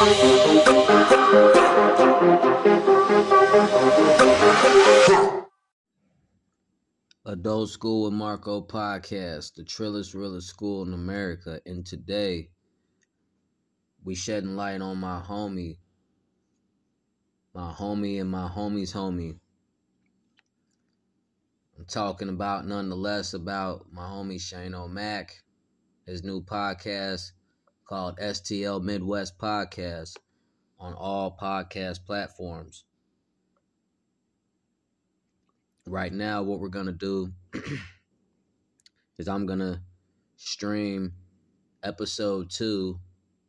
Adult School with Marco podcast, the trillest, realest school in America. And today, we shedding light on my homie, my homie and my homie's homie. I'm talking about nonetheless, about my homie Shane O'Mac, his new podcast called STL Midwest Podcast on all podcast platforms. Right now, what we're gonna do is I'm gonna stream episode two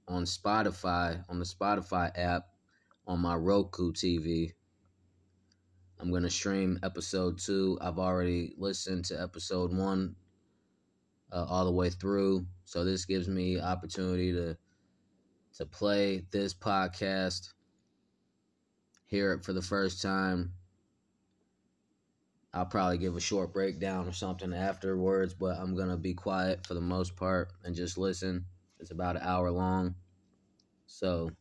on Spotify, on the Spotify app, on my Roku TV. I'm going to stream episode two. I've already listened to episode one uh, all the way through. So this gives me opportunity to to play this podcast, hear it for the first time. I'll probably give a short breakdown or something afterwards, but I'm gonna be quiet for the most part and just listen. It's about an hour long. So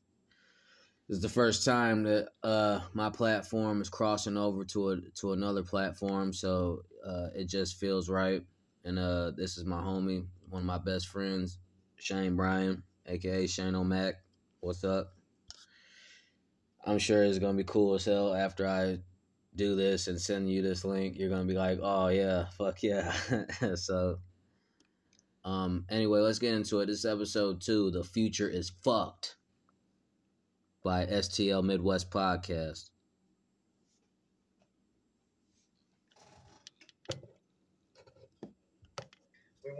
this is the first time that uh, my platform is crossing over to a to another platform, so uh, it just feels right. And uh, this is my homie, one of my best friends, Shane Bryan, aka Shane O'Mac. What's up? I'm sure it's gonna be cool as hell after I do this and send you this link. You're gonna be like, oh yeah, fuck yeah. so um anyway, let's get into it. This is episode two. The future is fucked by STL Midwest Podcast.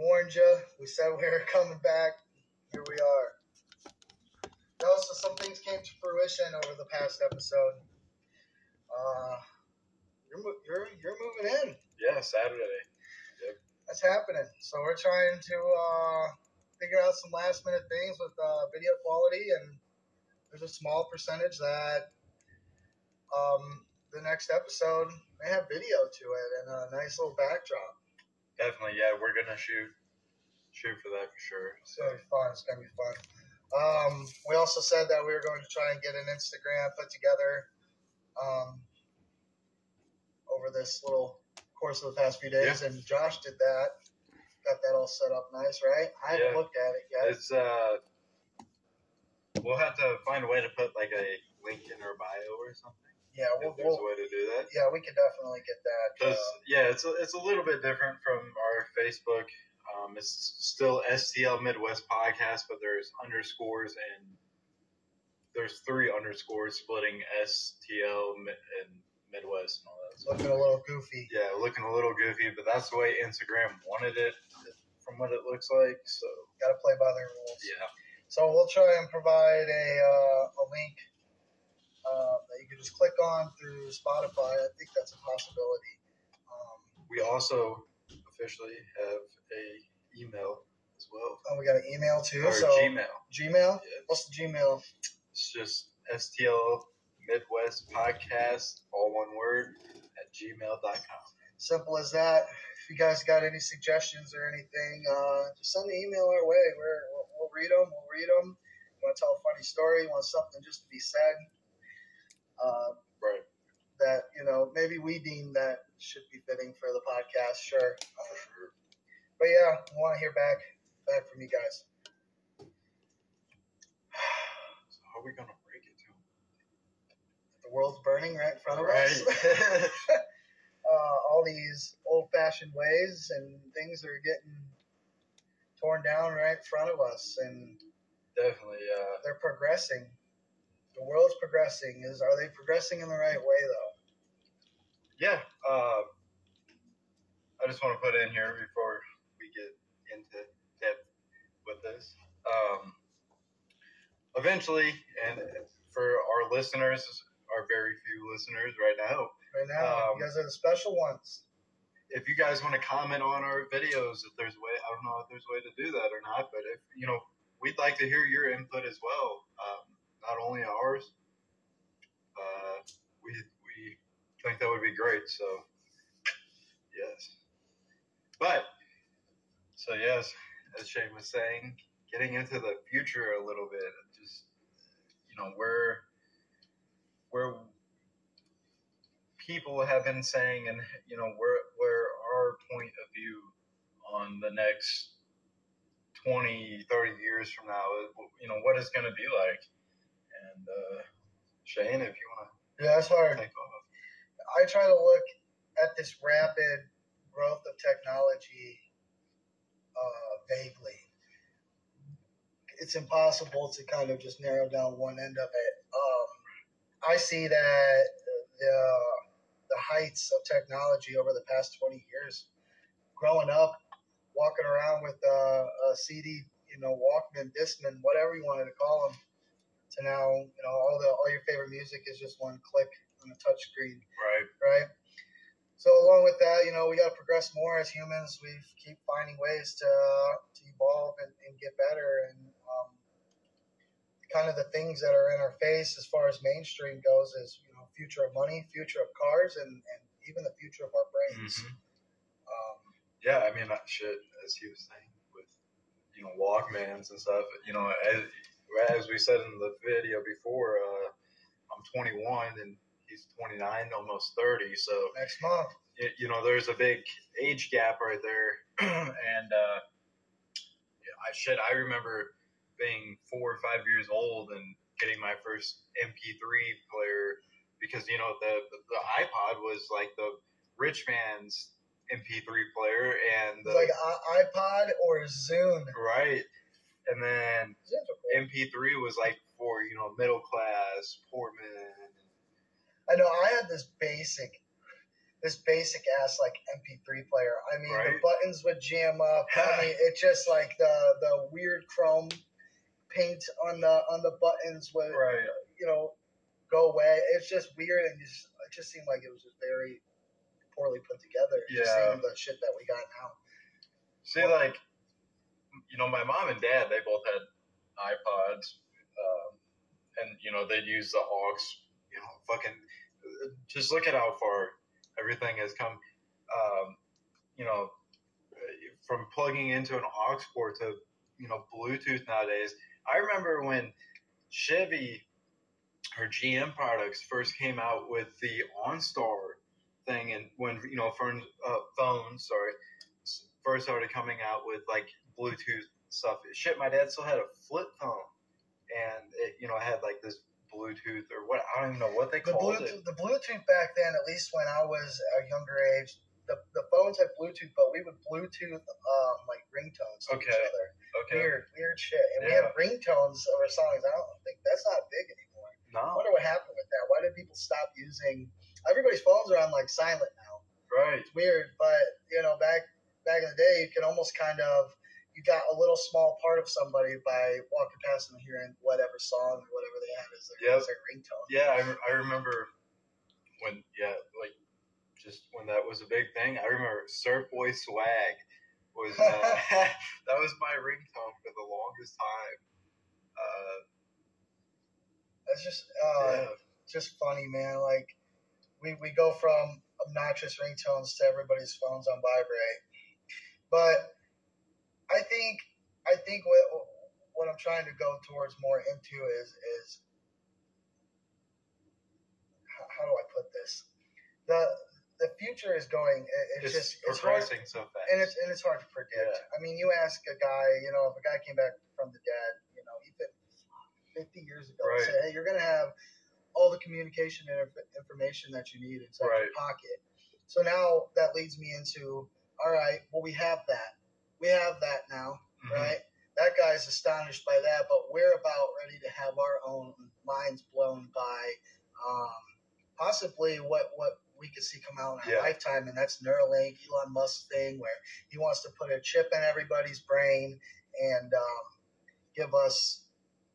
Warned you. We said we were coming back. Here we are. Also, some things came to fruition over the past episode. Uh, you're you're you're moving in. Yeah, Saturday. Yep. That's happening. So we're trying to uh, figure out some last minute things with uh, video quality, and there's a small percentage that um, the next episode may have video to it and a nice little backdrop. Definitely, yeah, we're gonna shoot shoot for that for sure. It's gonna be fun. It's gonna be fun. Um, we also said that we were going to try and get an Instagram put together um, over this little course of the past few days, and Josh did that. Got that all set up nice, right? I haven't Yeah. looked at it yet. It's uh we'll have to find a way to put like a link in our bio or something. Yeah, we'll, there's we'll a way to do that. yeah, we could definitely get that. Because Uh, yeah, it's a, it's a little bit different from our Facebook. Um, it's still STL Midwest podcast, but there's underscores and there's three underscores splitting STL and Midwest and all that. So, looking a little goofy. yeah, looking a little goofy, but that's the way Instagram wanted it, from what it looks like. So Got to play by their rules. yeah, So we'll try and provide a, uh, a link uh, that you can just click on through Spotify. I think that's a possibility. Um, we also officially have a email as well. and we got an email too. Or so Gmail. Gmail. Yeah. What's the Gmail? It's just STL Midwest Podcast, all one word, at gmail.com. Simple as that. If you guys got any suggestions or anything, uh, just send the email our way. We're, we'll, we'll read them. We'll read them. You want to tell a funny story? You want something just to be said? Uh, Right. that you know maybe we deem that should be fitting for the podcast. Sure. For sure. But yeah, I want to hear back back from you guys. So how are we going to break it to? The world's burning right in front of Right. us. uh, all these old-fashioned ways and things are getting torn down right in front of us, and Definitely. Uh, they're progressing. The world's progressing. Is are they progressing in the right way though? yeah. Uh, I just want to put in here before we get into depth with this. Um, eventually, and for our listeners, our very few listeners right now, Right now, Um, you guys are the special ones. if you guys want to comment on our videos, if there's a way, I don't know if there's a way to do that or not, but if you know, we'd like to hear your input as well. Um, not only ours. Uh, we we think that would be great. So yes, but so yes, as Shane was saying, getting into the future a little bit, just you know where where people have been saying and you know where where our point of view on the next 20 30 years from now you know what it's going to be like and uh shane if you want Yeah, it's to hard. take off I try to look at this rapid growth of technology uh, vaguely. It's impossible to kind of just narrow down one end of it. Um, I see that the the heights of technology over the past twenty years, growing up, walking around with a, a CD, you know, Walkman, Discman, whatever you wanted to call them, to now, you know, all the all your favorite music is just one click on a touch screen right right? So along with that, you know, we got to progress more as humans. We keep finding ways to to evolve and, and get better, and um, kind of the things that are in our face as far as mainstream goes is you know future of money, future of cars, and and even the future of our brains. Mhm. Um, yeah i mean shit as he was saying with you know walkmans and stuff you know as, as we said in the video before uh i'm 21 and he's 29 almost 30 so next month, y- you know, there's a big age gap right there, and uh, yeah, I shit. I remember being four or five years old and getting my first MP3 player because you know the the, the iPod was like the rich man's MP3 player, and the, like iPod or Zune. right, and then Zunes are cool. MP3 was like for you know middle class poor men. I know I had this basic, this basic ass like MP3 player. I mean, the buttons would jam up. I mean, it just like the the weird chrome paint on the on the buttons would Right. you know go away. It's just weird and just it just seemed like it was just very poorly put together. Just Yeah. seeing the shit that we got now. See, like, you know, my mom and dad, they both had iPods, um, and you know, they'd use the aux. You know, fucking, just look at how far everything has come. Um, you know, from plugging into an aux port to you know Bluetooth nowadays. I remember when Chevy or GM products first came out with the OnStar thing, and when you know phone, uh, phones, sorry, first started coming out with like Bluetooth stuff. Shit, my dad still had a flip phone, and it you know I had like this Bluetooth or what I don't even know what they The called Bluetooth, it. the Bluetooth back then, at least when I was a younger age, the, the phones had Bluetooth, but we would Bluetooth um, like ringtones to each Okay. other. Okay, Weird, weird shit. And we have Yeah. ringtones of our songs. I don't think that's not big anymore. I no, wonder what happened with that. Why did people stop using? Everybody's phones are on like silent now. right, It's weird, but you know, back back in the day, you could almost kind of you got a little small part of somebody by walking past them and hearing whatever song or whatever they had as their, Yep. as their ringtone. yeah, I, re- I remember when yeah, like just when that was a big thing. I remember Surf Boy Swag was uh, that was my ringtone for the longest time. Uh, It's just uh, yeah. just funny, man. Like we, we go from obnoxious ringtones to everybody's phones on vibrate. But I think I think what what I'm trying to go towards more into is is how, how do I put this? The the future is going. it- It's, It's, just it's hard, so fast. and it's and it's hard to predict. Yeah. I mean, you ask a guy, you know, if a guy came back from the dead, you know, even 50 years ago, Right. say, hey, you're going to have all the communication and information that you need inside your pocket. So now that leads me into, all right, well, we have that. We have that now, right? Guy's astonished by that, but we're about ready to have our own minds blown by um, possibly what what we could see come out in our Yeah. lifetime, and that's Neuralink, Elon Musk thing, where he wants to put a chip in everybody's brain and um, give us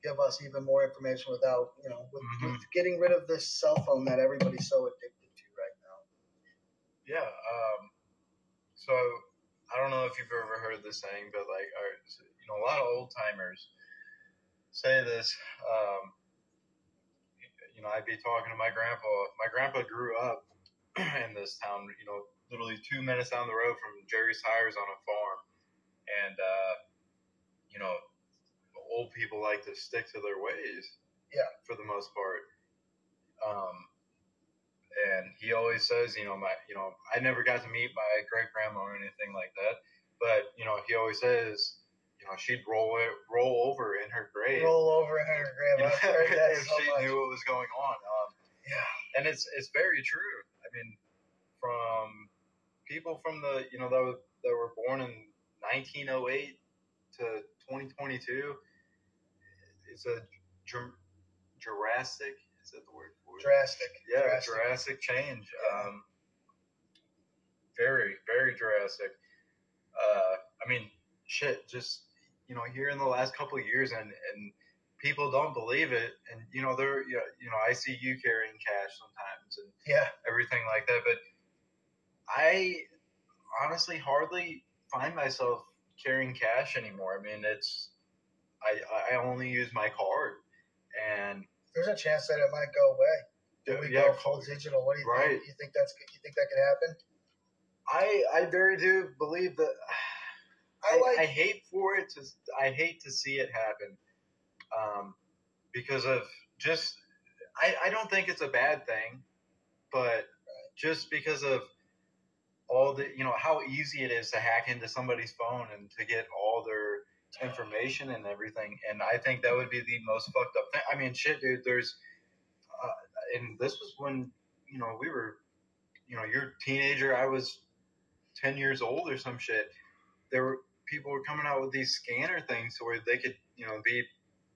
give us even more information without you know with, Mhm. with getting rid of this cell phone that everybody's so addicted to right now. Yeah. Um, so I don't know if you've ever heard this saying, but like, our, old timers say this. Um, you know, I'd be talking to my grandpa. My grandpa grew up in this town. You know, literally two minutes down the road from Jerry's Tires on a farm, and uh, you know, old people like to stick to their ways. Yeah. For the most part. Um, and he always says, you know, my, you know, I never got to meet my great grandma or anything like that, but you know, he always says, you know, she'd roll roll over in her grave, Roll over in her you know, I've heard that if so she much. knew what was going on. Um, Yeah. and it's it's very true. I mean, from people from the you know that were, that were born in 1908 to 2022, it's a dr- Jurassic. Is that the word for it? Drastic. yeah, Drastic. Jurassic change. Yeah. Um, very, very drastic. Uh, I mean, shit. Just you know, here in the last couple of years, and and people don't believe it, and you know, they're you know, you know, I see you carrying cash sometimes, and Yeah. everything like that. But I honestly hardly find myself carrying cash anymore. I mean, it's I I only use my card, and There's a chance that it might go away. If we yeah, go full digital, what do you Right. think? You think that's you think that could happen? I I very do believe that. I I, like I hate for it to. I hate to see it happen, um, because of just. I, I don't think it's a bad thing, but just because of all the you know how easy it is to hack into somebody's phone and to get all their information and everything, and I think that would be the most fucked up thing. I mean, shit, dude. There's, uh, and this was when you know we were, you know, you're a teenager. I was ten years old or some shit. There were people were coming out with these scanner things where they could you know be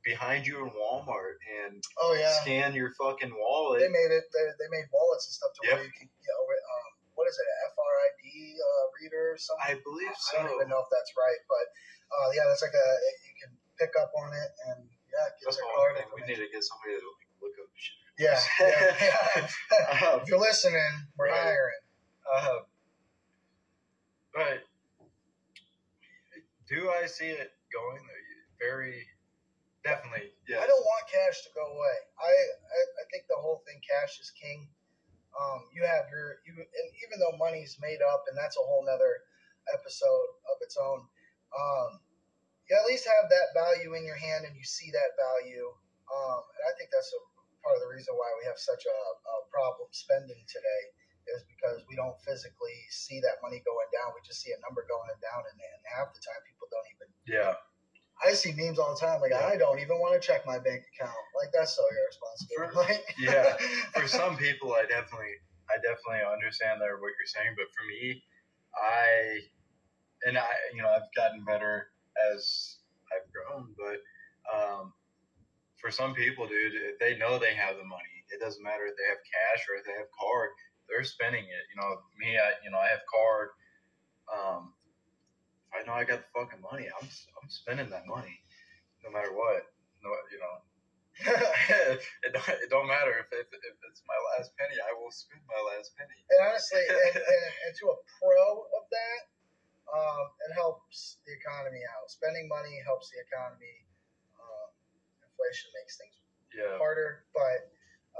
behind you in Walmart and oh yeah. scan your fucking wallet. They made it. They, they made wallets and stuff to Yep. where you can, you know, um, what is it, a FRID uh, reader or something? I believe so. I don't even know if that's right, but uh, yeah, that's like a you can pick up on it and yeah, get That's their card. thing. We need to get somebody to look up shit. Yeah, yeah, yeah. If you're listening, we're Right. hiring. Uh, but do I see it going? Very definitely. Yes. I don't want cash to go away. I, I I think the whole thing, cash is king. Um, you have your you, and even though money's made up, and that's a whole nother episode of its own. Um, you at least have that value in your hand, and you see that value. Um, and I think that's a part of the reason why we have such a, a problem spending today is because we don't physically see that money going down. We just see a number going down, and, and half the time people don't even Yeah. I see memes all the time. Like Yeah. I don't even want to check my bank account. Like that's so irresponsible. For- Like, yeah. For some people, I definitely, I definitely understand there what you're saying. But for me, I, and I, you know, I've gotten better as I've grown. But um, for some people, dude, if they know they have the money, it doesn't matter if they have cash or if they have card. They're spending it. You know, me, I, you know, I have card. Um, I know I got the fucking money, I'm, I'm spending that money, no matter what. No, you know, it, don't, it don't matter if, if, if it's my last penny, I will spend my last penny. and honestly, and, and, and to a pro of that, um, it helps the economy out. Spending money helps the economy. Um, inflation makes things Yeah, harder, but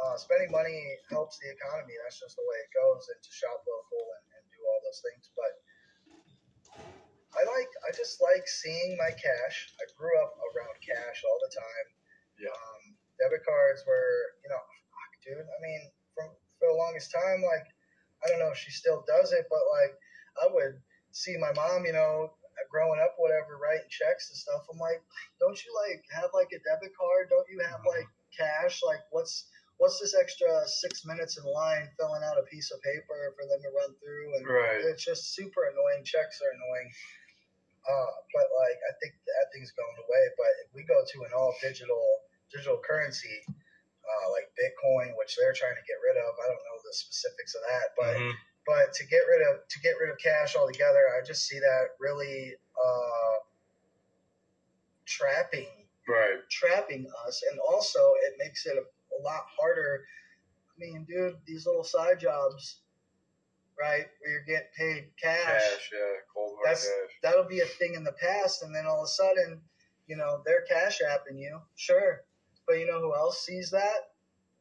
uh, spending money helps the economy. That's just the way it goes. And to shop local and, and do all those things, but. I like. I just like seeing my cash. I grew up around cash all the time. yeah, um, debit cards were, you know, fuck, dude. I mean, from for the longest time, like, I don't know if she still does it, but like, I would see my mom, you know, growing up, whatever, writing checks and stuff. I'm like, don't you like have like a debit card? Don't you have like cash? Like, what's what's this extra six minutes in line filling out a piece of paper for them to run through? And right. it's just super annoying. Checks are annoying. Uh, but like I think that thing's going away. But if we go to an all digital digital currency, uh, like Bitcoin, which they're trying to get rid of, I don't know the specifics of that, but Mhm. but to get rid of to get rid of cash altogether, I just see that really uh, trapping Right. trapping us, and also it makes it a, a lot harder. I mean, dude, these little side jobs, right, where you're getting paid Cash, Cash, yeah, cold hard That's- cash. that'll be a thing in the past, and then all of a sudden, you know, they're cash apping you, sure, but you know who else sees that?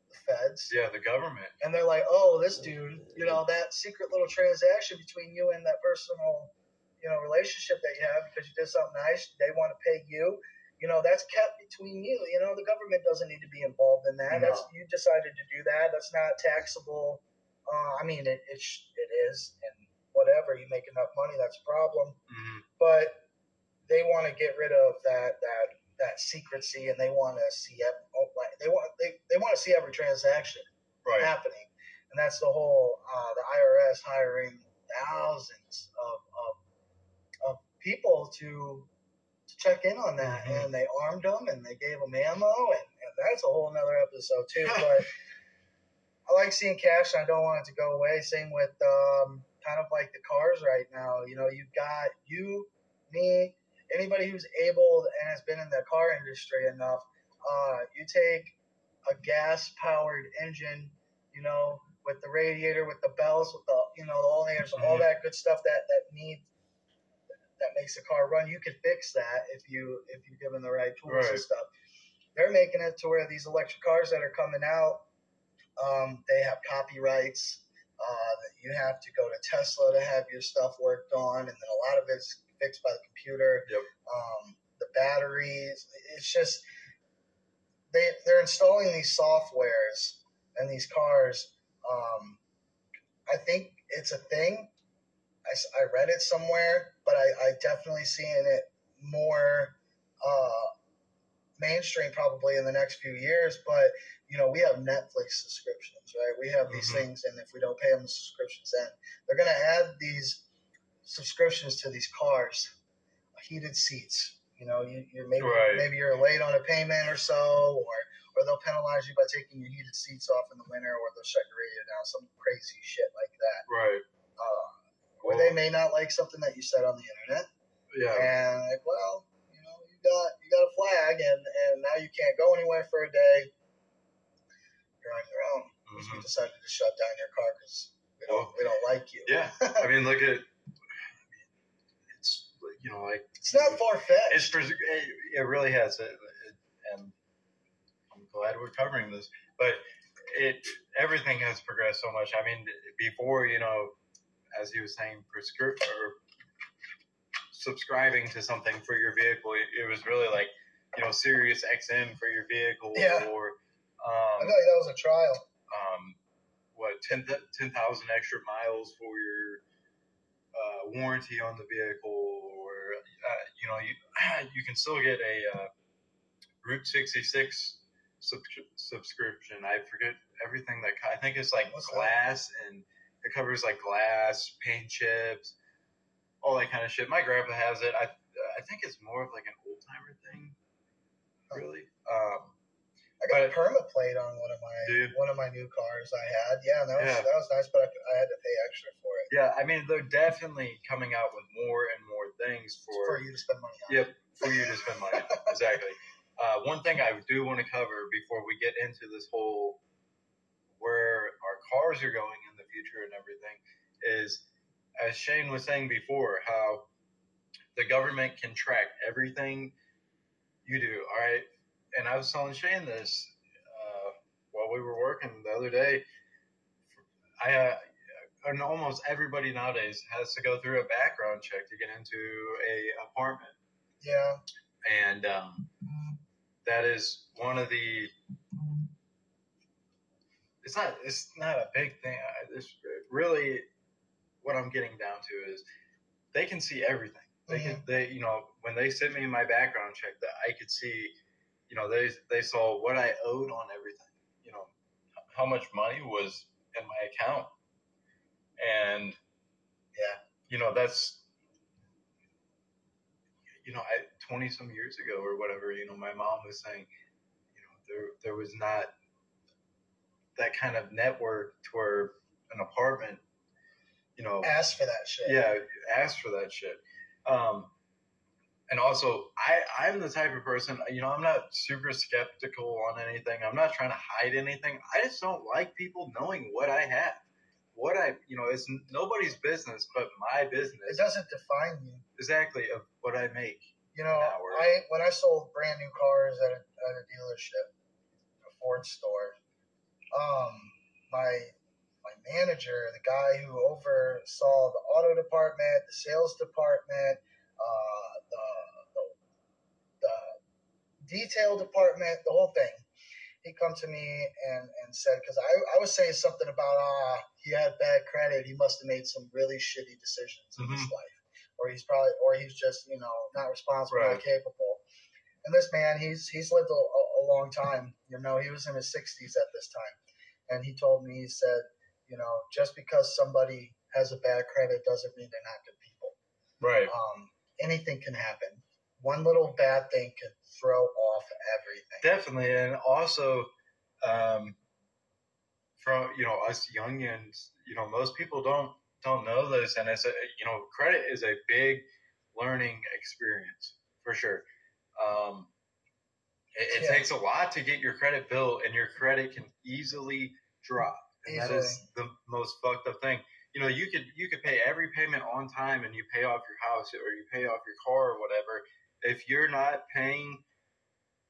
The feds, Yeah, the government. and they're like, oh, this dude, you know, that secret little transaction between you and that personal, you know, relationship that you have because you did something nice, they want to pay you, you know that's kept between you. You know the government doesn't need to be involved in that. No. That's you decided to do that. That's not taxable. Uh, I mean, it it, sh- it is, and whatever you make enough money, that's a problem. Mhm. But they want to get rid of that that that secrecy, and they want to see ev- oh, like, they want they, they want to see every transaction Right. happening, and that's the whole uh, the IRS hiring thousands of, of of people to to check in on that, Mhm. and they armed them and they gave them ammo, and, and that's a whole nother episode too. but I like seeing cash, and I don't want it to go away. Same with um, kind of like the cars right now. You know, you've got you, me, anybody who's able and has been in the car industry enough. Uh, you take a gas powered engine, you know, with the radiator, with the bells, with the you know the alternators, all Mhm. that good stuff that that need that makes a car run. You can fix that if you if you give them the right tools Right. and stuff. They're making it to where these electric cars that are coming out, um, they have copyrights. Uh, that you have to go to Tesla to have your stuff worked on, and then a lot of it's fixed by the computer. Yep. Um, the batteries, it's just they they're installing these softwares and these cars. Um, I think it's a thing. I, I read it somewhere, but I, I definitely seeing it more uh, mainstream probably in the next few years. But you know, we have Netflix subscriptions, right? We have these Mhm. things, and if we don't pay them the subscriptions, then they're going to add these subscriptions to these cars, heated seats. You know, you, you're maybe Right. maybe you're late on a payment or so, or or they'll penalize you by taking your heated seats off in the winter, or they'll shut your radio down, some crazy shit like that. Right. Uh, or Well, they may not like something that you said on the internet, Yeah. and like, well, you know, you got you got a flag, and and now you can't go anywhere for a day. You're on your own. 'cause We mm-hmm. decided to shut down your car because we don't Well, we don't like you. Yeah. I mean, look at it's you know like It's not far fetched. it's it, it really has it, it, and I'm glad we're covering this. But it everything has progressed so much. I mean, before you know, as he was saying, or subscribing to something for your vehicle, it, it was really like you know Sirius XM for your vehicle Yeah. or I um, thought that was a trial. um, what 10 10,000 extra miles for your uh, warranty on the vehicle, or uh, you know, you you can still get a uh, Route 66 sub- subscription. I forget everything that I think it's like What's that? glass and it covers like glass, paint chips, all that kind of shit. My grandpa has it. I I think it's more of like an old timer thing, really. Um, I got a But- permaplate on one of my Dude. one of my new cars I had. Yeah, that was Yeah. that was nice, but I, I had to pay extra for it Yeah, I mean they're definitely coming out with more and more things for for you to spend money on. Yep, for you to spend money. on. exactly. Uh, one thing I do want to cover before we get into this whole where our cars are going future and everything is, as Shane was saying before, how the government can track everything you do. All right, and I was telling Shane this uh, while we were working the other day. I uh, and almost everybody nowadays has to go through a background check to get into a apartment, Yeah, and um, that is one of the. It's not. It's not a big thing. I- It's really what I'm getting down to is they can see everything. They can. They you know when they sent me my background check that I could see. You know they they saw what I owed on everything. You know how much money was in my account, and Yeah. you know that's you know I twenty some years ago or whatever. You know my mom was saying, you know there there was not that kind of network to where an apartment, you know, ask for that shit. yeah, ask for that shit. Um, and also, I I'm the type of person, you know, I'm not super skeptical on anything. I'm not trying to hide anything. I just don't like people knowing what I have, what I, you know, it's nobody's business but my business. It doesn't define you. Exactly of what I make. You know, I when I sold brand new cars at a, at a dealership, a Ford store, um, my my manager, the guy who oversaw the auto department, the sales department, uh, the, the the detail department, the whole thing. He come to me and, and said, because I, I was saying something about, ah, he had bad credit. He must have made some really shitty decisions in his Mhm. life. Or he's probably, or he's just, you know, not responsible, Right. not capable. And this man, he's he's lived a, a, a long time. You know, he was in his 60s at this time. And he told me, he said, you know, just because somebody has a bad credit doesn't mean they're not good people. Right. Um, anything can happen. One little bad thing can throw off everything. Definitely, and also, um, from you know us youngins, you know most people don't don't know this, and it's a you know credit is a big learning experience for sure. Um, it, it Yeah. takes a lot to get your credit built, and your credit can easily drop, and that is the most fucked up thing. You know, you could you could pay every payment on time, and you pay off your house or you pay off your car or whatever. If you're not paying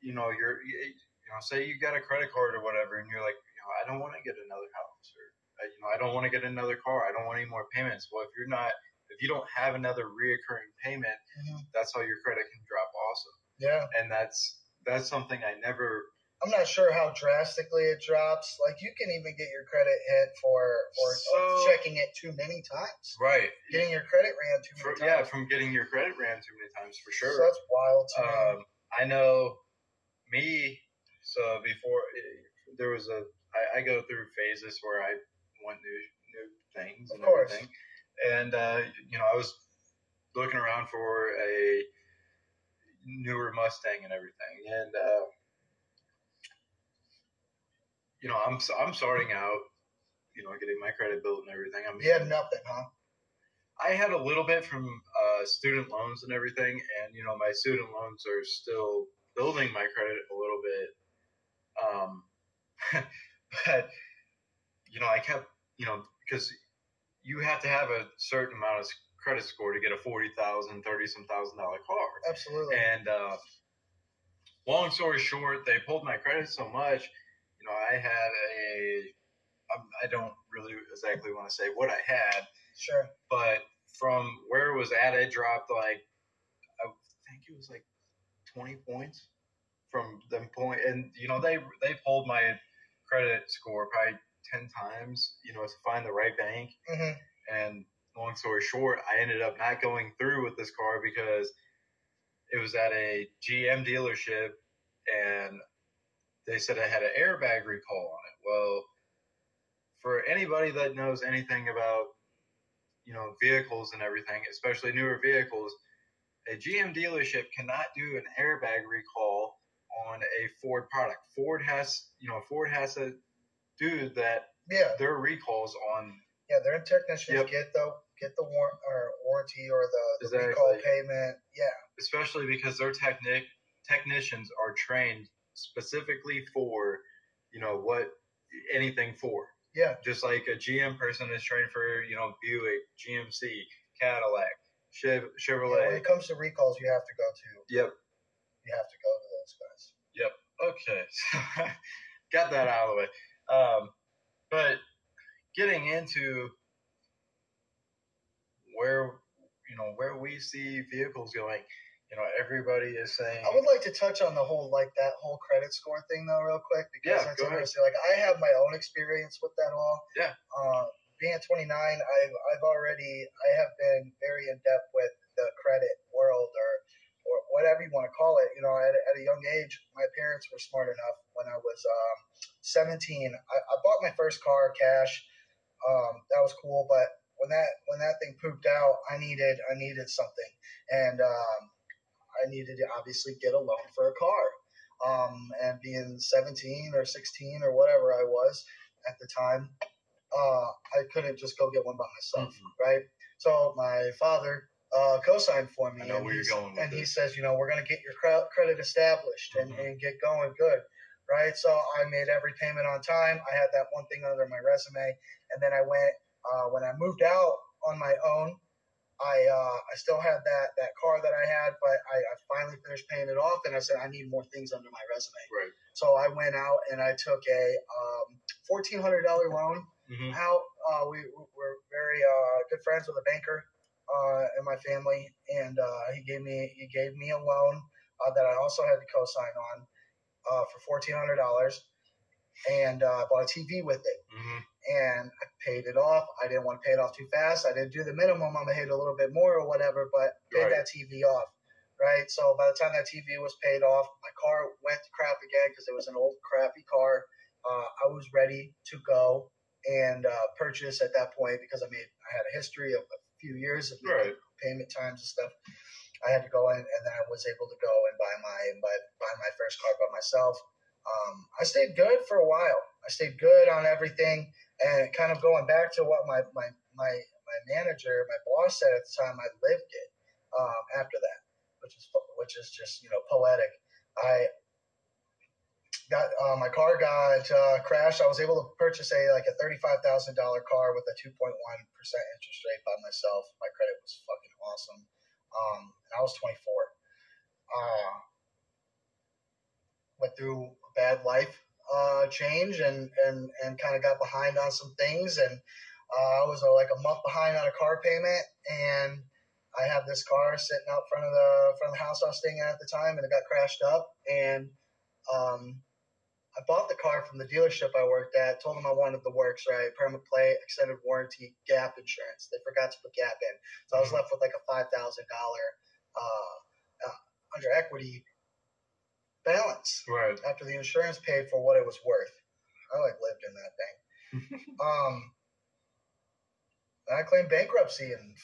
you know, you're, you know, say you got a credit card or whatever, and you're like, you know, I don't want to get another house, or uh, you know, I don't want to get another car. I don't want any more payments. Well, if you're not, if you don't have another reoccurring payment, Mhm. that's how your credit can drop also, Yeah. and that's that's something I never. I'm not sure how drastically it drops. Like you can even get your credit hit for for So- checking it too many times. Right. Getting your credit ran too For, many yeah, from getting your credit ran too many times for So sure. that's wild to me. Um, I know me. So before there was a, I, I go through phases where I want new new things Of and course. everything, and uh, you know I was looking around for a newer Mustang and everything, and uh, you know I'm I'm starting out, you know, getting my credit built and everything. I'm You had nothing, huh? I had a little bit from uh, student loans and everything, and you know my student loans are still building my credit a little bit. Um, but you know I kept you know because you have to have a certain amount of credit score to get a forty thousand, thirty some thousand dollar car, Absolutely. and uh, long story short, they pulled my credit so much. You know I had a I don't really exactly want to say what I had Sure. but from where it was at, it dropped like I think it was like twenty points from them point, and you know they they pulled my credit score probably ten times, you know, to find the right bank. hmm And long story short, I ended up not going through with this car because it was at a GM dealership, and they said I had an airbag recall on it. Well, for anybody that knows anything about you know vehicles and everything, especially newer vehicles, a GM dealership cannot do an airbag recall on a Ford product. Ford has you know Ford has to do that Yeah. their recalls on Yeah. Their technicians Yep. get the get the war- or warranty or the, the Exactly. recall payment. Yeah. especially because their technic technicians are trained specifically for you know what anything for Yeah. just like a GM person is trained for you know Buick, GMC, Cadillac, Chev- Yeah, Chevrolet. When it comes to recalls, you have to go to Yep. you have to go to those guys. Yep. Okay, got that out of the way. Um, but getting into where you know where we see vehicles going, you know, everybody is saying, I would like to touch on the whole like that whole credit score thing though, real quick, because Yeah, that's ahead. Like I have my own experience with that all. Yeah. Uh, being at 29, I've I've already I have been very in depth with the credit world or or whatever you want to call it. You know, at, at a young age, my parents were smart enough when I was um, 17. I, I bought my first car cash. Um, that was cool, but when that when that thing pooped out, I needed I needed something, and um, I needed to obviously get a loan for a car. Um, and being 17 or 16 or whatever I was at the time, uh, I couldn't just go get one by myself, Mhm. right? So my father uh, co-signed for me, and, where you're going with and he says, you know, we're going to get your cre- credit established and, Mhm. and get going good, right? So I made every payment on time. I had that one thing under my resume, and then I went uh, when I moved out on my own. I uh, I still had that that car that I had, but I, I finally finished paying it off, and I said I need more things under my resume. right. So I went out and I took a um, fourteen hundred dollar loan hmm out. Uh, we were very uh, good friends with a banker uh, in my family, and uh, he gave me he gave me a loan uh, that I also had to co-sign on uh, for fourteen hundred dollars, and uh, bought a TV with it. hmm And I paid it off. I didn't want to pay it off too fast. I didn't do the minimum. I'm gonna hit a little bit more or whatever, but paid Right. that TV off. Right. So by the time that TV was paid off, my car went to crap again because it was an old crappy car. Uh, I was ready to go and uh, purchase at that point because I made I had a history of a few years of Right. payment times and stuff. I had to go in, and then I was able to go and buy my buy, buy my first car by myself. Um, I stayed good for a while. I stayed good on everything, and kind of going back to what my my my, my manager, my boss said at the time, I lived it um, after that, which is which is just you know poetic. I got uh, my car got uh, crashed. I was able to purchase a like a thirty five thousand dollar car with a two point one percent interest rate by myself. My credit was fucking awesome. Um, and I was twenty four. Uh, went through a bad life uh, change and and and kind of got behind on some things. And uh, I was uh, like a month behind on a car payment. And I have this car sitting out front of the front of the house I was staying at at the time and it got crashed up. And um, I bought the car from the dealership I worked at told them I wanted the works right? Permaplate extended warranty gap insurance. They forgot to put gap in. So I was left with like a five thousand uh, uh, under equity balance Right. after the insurance paid for what it was worth. I like lived in that thing. um, I claimed bankruptcy and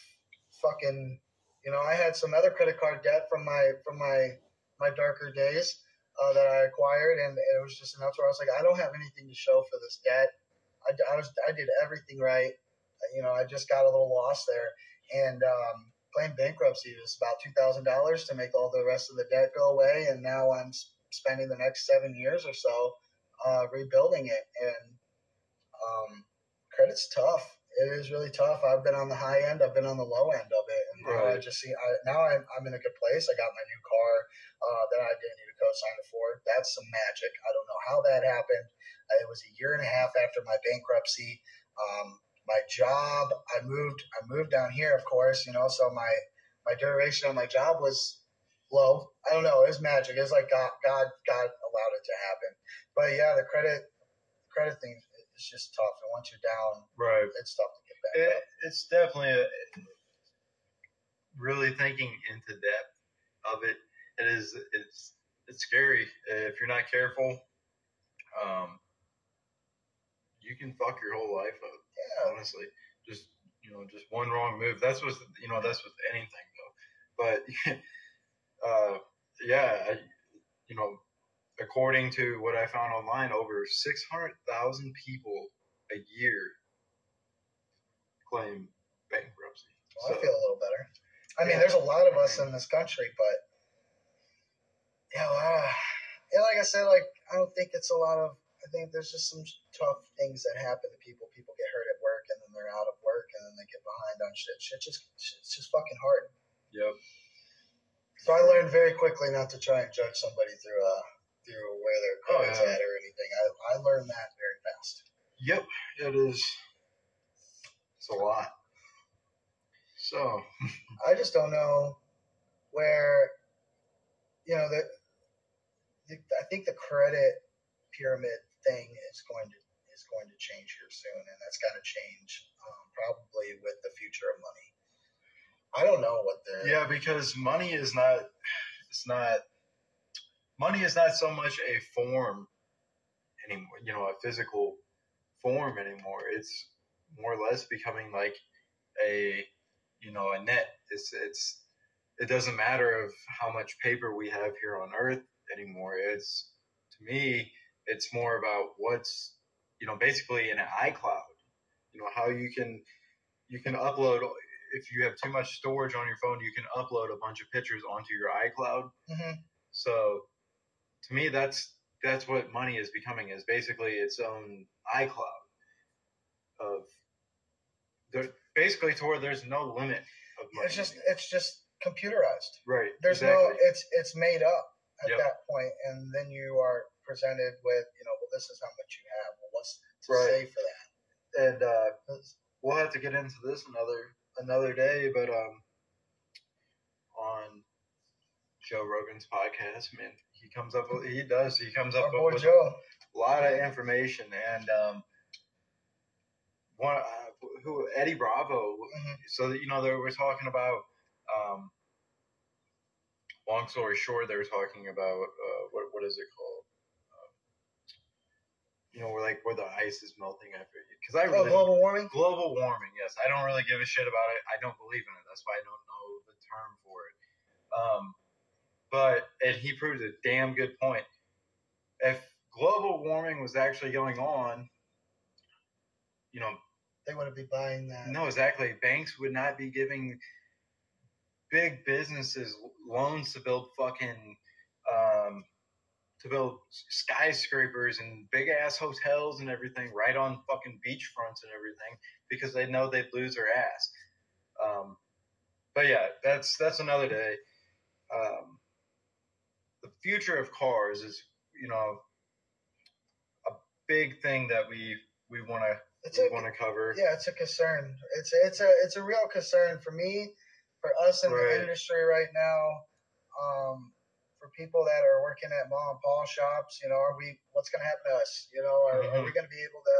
fucking, you know, I had some other credit card debt from my from my my darker days uh, that I acquired, and it was just enough where I was like, I don't have anything to show for this debt. I was I did everything right. You know, I just got a little lost there, and um, claimed bankruptcy was about two thousand dollars to make all the rest of the debt go away, and now I'm spending the next seven years or so uh, rebuilding it. And um, credit's tough. It is really tough. I've been on the high end. I've been on the low end of it, and now I just see. I, now I'm, I'm in a good place. I got my new car uh, that I didn't need a co-signer for. That's some magic. I don't know how that happened. Uh, It was a year and a half after my bankruptcy. Um, my job, I moved. I moved down here, of course. You know, so my my duration on my job was low. I don't know. It was magic. It was like God, God, God allowed it to happen. But yeah, the credit, credit thing is just tough. And once you're down, Right. it's tough to get back It, it's definitely a, really thinking into depth of it. It is it's it's scary if you're not careful. Um, you can fuck your whole life up. Yeah, Honestly, just you know, just one wrong move. That's what you know that's with anything though. But uh, yeah, I, you know, according to what I found online, over six hundred thousand people a year claim bankruptcy. well, I feel a little better. I mean, there's a lot of us in this country, but yeah, uh, yeah, like I said, like I don't think it's a lot of. I think there's just some tough things that happen to people. People get hurt at work, and then they're out of work, and then they get behind on shit. Shit just, it's just fucking hard. Yep. So I learned very quickly not to try and judge somebody through uh through where their Oh, credit's yeah. at or anything. I, I learned that very fast. Yep. It is. It's a lot. So I just don't know where you know that the I think the credit pyramid thing is going to is going to change here soon, and that's got to change um, probably with the future of money. I don't know what the yeah, because money is not. It's not. Money is not so much a form anymore. You know, a physical form anymore. It's more or less becoming like a you know a net. It's it's it doesn't matter of how much paper we have here on Earth anymore. It's to me, it's more about what's you know basically in an iCloud. You know how you can you can upload if you have too much storage on your phone, you can upload a bunch of pictures onto your iCloud. Mhm. So to me, that's that's what money is becoming is basically its own iCloud of there basically to where there's no limit of money. it's just it's just computerized. right. There's exactly. no it's it's made up at Yep. that point, and then you are presented with you know well this is how much you have. Well, what's to Right. say for that? and uh, we'll have to get into this another another day. But um, on Joe Rogan's podcast. Man, he comes up. With, he does. He comes up with Joe. a lot of information and um, one uh, who Eddie Bravo. Mhm. So you know they were talking about. Um, long story short, they were talking about uh, what what is it called? You know, where like where the ice is melting after because I Oh, really global warming. global warming. Yes, I don't really give a shit about it. I don't believe in it. That's why I don't know the term for it. Um, but and he proves a damn good point. If global warming was actually going on, you know, They wouldn't be buying that. no, exactly. Banks would not be giving big businesses loans to build fucking um, to build skyscrapers and big ass hotels and everything right on fucking beachfronts and everything because they know they'd lose their ass. Um, but yeah, that's that's another day. Um, the future of cars is, you know, a big thing that we we want to It's we a want to cover. yeah, it's a concern. It's it's a it's a real concern for me, for us in Right. the industry right now. Um, for people that are working at mom and pop shops, you know, are we? What's going to happen to us? You know, are, are we going to be able to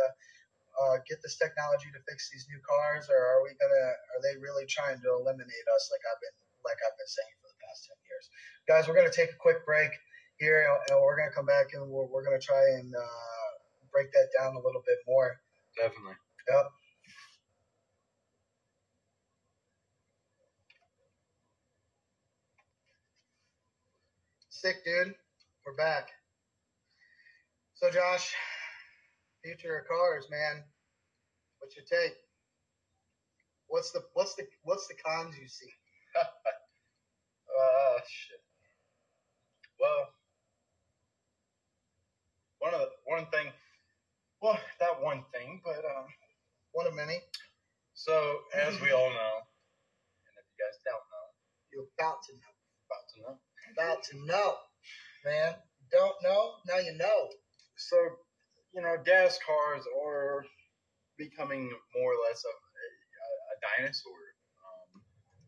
uh, get this technology to fix these new cars, or are we gonna? Are they really trying to eliminate us like I've been like I've been saying for the past ten years? Guys, we're going to take a quick break here, and we're going to come back and we're, we're going to try and uh, break that down a little bit more. Definitely. Yep. Sick, dude. We're back. So, Josh, future of cars, man. What's your take? What's the what's the what's the cons you see? oh shit. Well, one of the, one thing, well, not one thing, but um, One of many. so as we all know, and if you guys don't know, You're about to know. about to know. About to know, man. Don't know? Now you know. So, you know, gas cars are becoming more or less of a, a dinosaur. Um,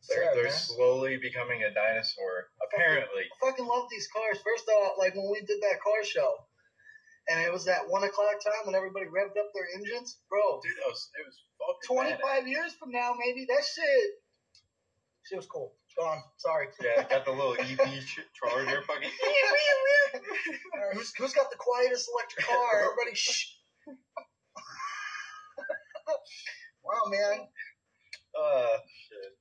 they're they're slowly becoming a dinosaur. Apparently, I fucking love these cars. First off, like when we did that car show, and it was that one o'clock time when everybody revved up their engines, bro. dude, that was it was fucking Twenty years from now, maybe that shit. Shit was cool. Gone. Sorry. Yeah, got the little EV ch- charger, fucking. Uh, who's, who's got the quietest electric car? Everybody, shh. wow, man. Uh, shit.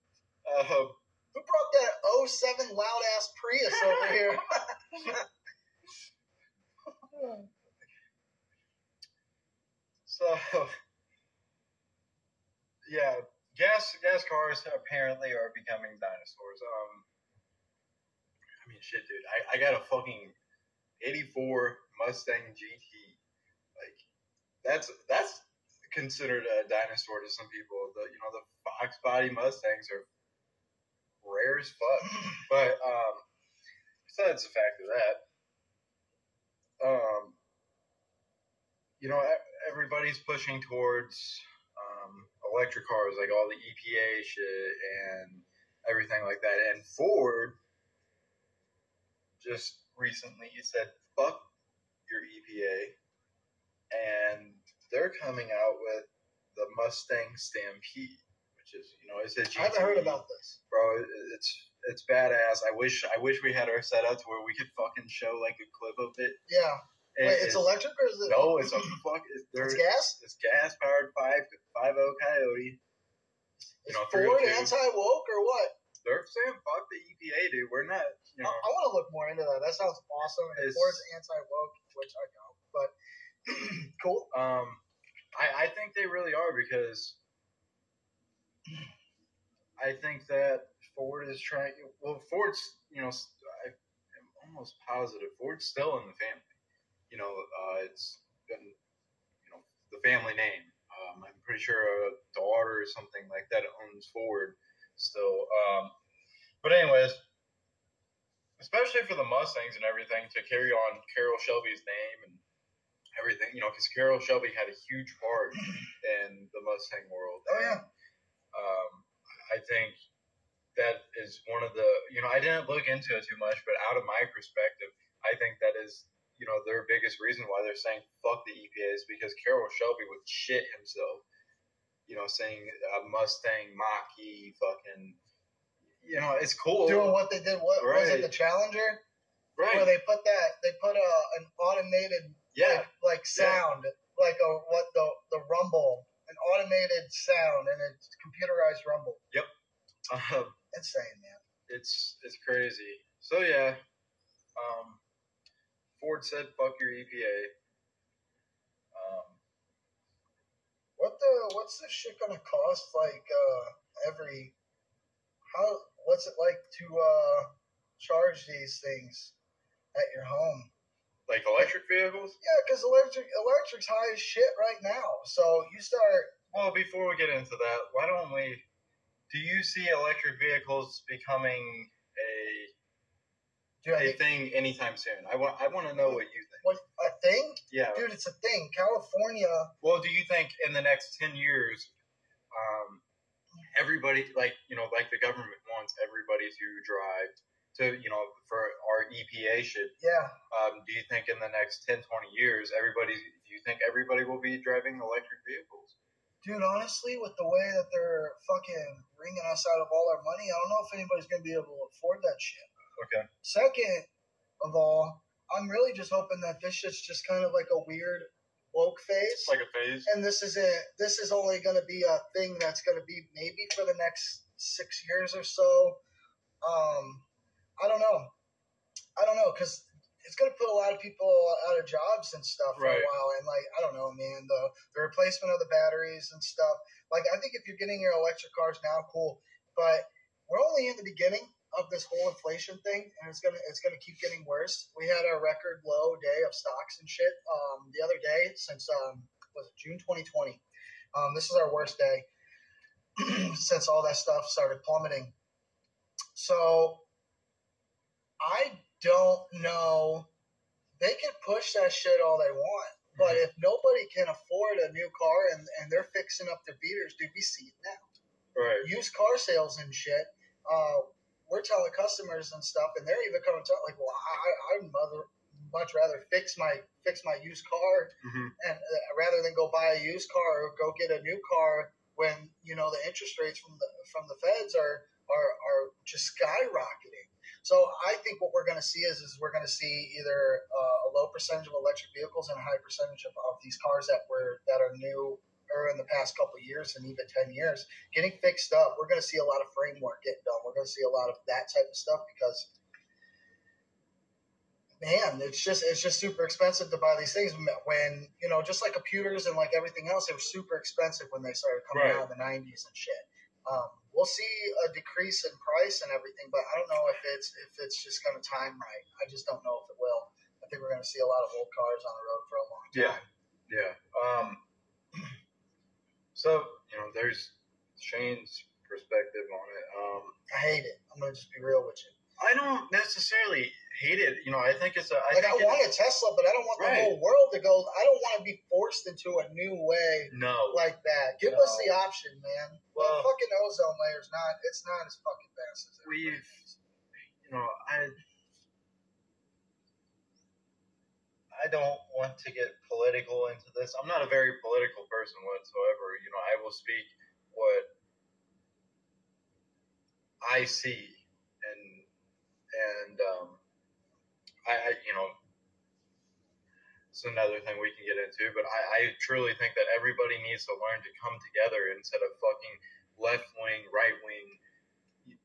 Uh, Who brought that 07 loud ass Prius over here? so, yeah, gas gas cars apparently are becoming dinosaurs. Um, I mean, shit, dude, I, I got a fucking '84 Mustang GT. Like, that's that's considered a dinosaur to some people. The you know the Fox body Mustangs are rare as fuck. But um, besides the fact of that, um, you know, everybody's pushing towards um, electric cars, like all the EPA shit and everything like that. And Ford just recently said, "Fuck your EPA," and they're coming out with the Mustang Stampede, which is you know it's a GT. I haven't heard about this. bro. It's it's badass. I wish I wish we had our setup to where we could fucking show like a clip of it. Yeah. It- Wait, it's electric or is it? no, it's a fuck. It's, It's it's, gas? it's gas powered five five O Coyote. Is know, Ford 302. anti woke or what? They're saying fuck the EPA, dude. We're not, you I, know. I want to look more into that. That sounds awesome. And It's- Ford's anti woke, which I know, but cool. Um, I I think they really are because I think that Ford is trying. Well, Ford's you know I am almost positive Ford's still in the family. You know, uh, it's been you know the family name. Um, I'm pretty sure a daughter or something like that owns Ford still. Um, but anyways, especially for the Mustangs and everything to carry on Carroll Shelby's name and everything, you know, because Carroll Shelby had a huge part in the Mustang world. Oh, yeah. Um, I think that is one of the you know I didn't look into it too much, but out of my perspective, I think that is you know their biggest reason why they're saying fuck the EPA is because Carroll Shelby would shit himself. You know, saying a Mustang Mach-E fucking. You know, it's cool. Doing what they did. What was it? The Challenger, right? where they put that. They put a an automated yeah, like, like sound, like a what the the rumble, an automated sound, and it's computerized rumble. uh, Insane, man. it's it's crazy. So yeah, um, Ford said fuck your EPA. Um, What the what's this shit gonna cost? Like uh every how what's it like to uh charge these things at your home? like electric vehicles. Yeah, because electric electric's high as shit right now. So you start Well, before we get into that, why don't we? Do you see electric vehicles becoming dude, a thing anytime soon? I want I want to know what you think. what a thing? Yeah. Dude, it's a thing. California Well, do you think in the next ten years, um, everybody like you know like the government wants everybody to drive to you know for our EPA shit? yeah. Um, do you think in the next 10, 20 years, everybody? Do you think everybody will be driving electric vehicles? Dude, honestly, with the way that they're fucking wringing us out of all our money, I don't know if anybody's gonna be able to afford that shit. Okay. Second of all, I'm really just hoping that this shit's just kind of like a weird woke phase. It's like a phase. and this is it. This is only going to be a thing that's going to be maybe for the next six years or so. Um, I don't know. I don't know because it's going to put a lot of people out of jobs and stuff for Right. a while. And like, I don't know, man. The the replacement of the batteries and stuff. Like, I think if you're getting your electric cars now, cool. But we're only in the beginning of this whole inflation thing, and it's gonna it's gonna keep getting worse. We had our record low day of stocks and shit um, the other day since um, was it June 2020. Um, this is our worst day since all that stuff started plummeting. So I don't know. They can push that shit all they want, but if nobody can afford a new car and, and they're fixing up their beaters, dude, we see it now. Right. Used car sales and shit. Uh, we're telling customers and stuff, and they're even coming to like, well, I, I'd mother, much rather fix my fix my used car hmm and uh, rather than go buy a used car or go get a new car when you know the interest rates from the from the feds are are, are just skyrocketing. So I think what we're going to see is is we're going to see either uh, a low percentage of electric vehicles and a high percentage of, of these cars that were that are new or in the past couple of years and even 10 years getting fixed up we're going to see a lot of framework get done we're going to see a lot of that type of stuff because man, it's just it's just super expensive to buy these things when you know just like computers and like everything else, they were super expensive when they started coming Right. out in the '90s and shit. Um, we'll see a decrease in price and everything, but I don't know if it's if it's just going to time right. I just don't know if it will. I think we're going to see a lot of old cars on the road for a long Yeah. time. Yeah. Um, so you know, there's Shane's perspective on it. Um, I hate it. I'm going to just be real with you. I don't necessarily hate it. You know, I think it's a. I like I want a Tesla, but I don't want Right. the whole world to go. I don't want to be forced into a new way no. like that. Give No. us the option, man. Well- the fucking ozone layer's not. It's not as fucking fast as We've- you know, I I don't want to get political into this. I'm not a very political person whatsoever. You know, I will speak what I see, and and um, I, I you know, it's another thing we can get into. But I, I truly think that everybody needs to learn to come together instead of fucking left wing, right wing.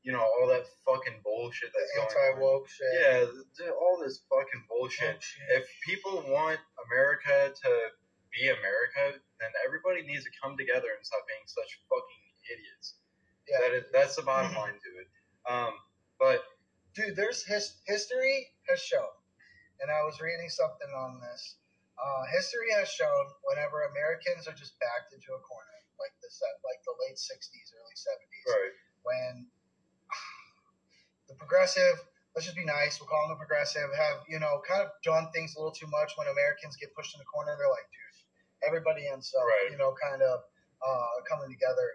You know all that fucking bullshit The that's going on. anti woke shit. Yeah, th- all this fucking bullshit. Woke shit. If people want America to be America, then everybody needs to come together and stop being such fucking idiots. yeah. That is, that's the bottom Mhm. line to it. Um, but dude, there's his, history has shown, and I was reading something on this. Uh, history has shown whenever Americans are just backed into a corner, like this, like the late '60s, early '70s, right, when the progressive, let's just be nice, we'll call them the progressive, have, you know, kind of done things a little too much when Americans get pushed in the corner. They're like, dude, everybody ends up, Right. you know, kind of uh, coming together.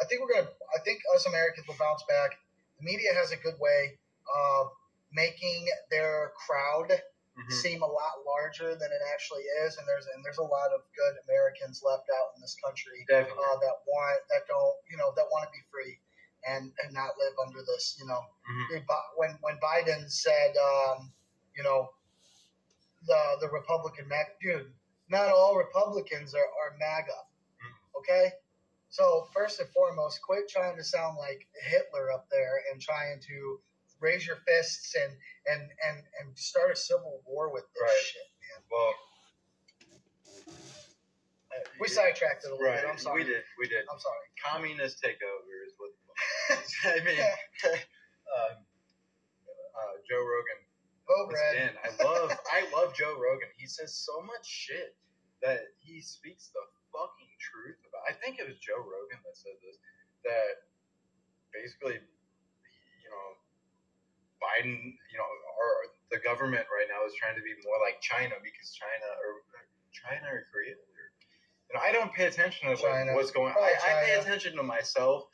I think we're going to, I think us Americans will bounce back the media has a good way of making their crowd Mhm. seem a lot larger than it actually is, and there's and there's a lot of good Americans left out in this country uh, that want that don't you know that want to be free and and not live under this you know Mhm. when when Biden said um, you know the the Republican Mac dude not all Republicans are, are MAGA okay so first and foremost quit trying to sound like Hitler up there and trying to raise your fists and and and, and start a civil war with this Right. shit man Well, we sidetracked it a little right. bit I'm sorry We did. We did. I'm sorry Communist takeover is what. I mean, um, uh, Joe Rogan oh Brad. I love. I love Joe Rogan. He says so much shit that he speaks the fucking truth about. I think it was Joe Rogan that said this. That basically, you know, Biden, you know, or the government right now is trying to be more like China because China or China or Korea. Or, you know, I don't pay attention to China. what's going. on. I, I pay attention to myself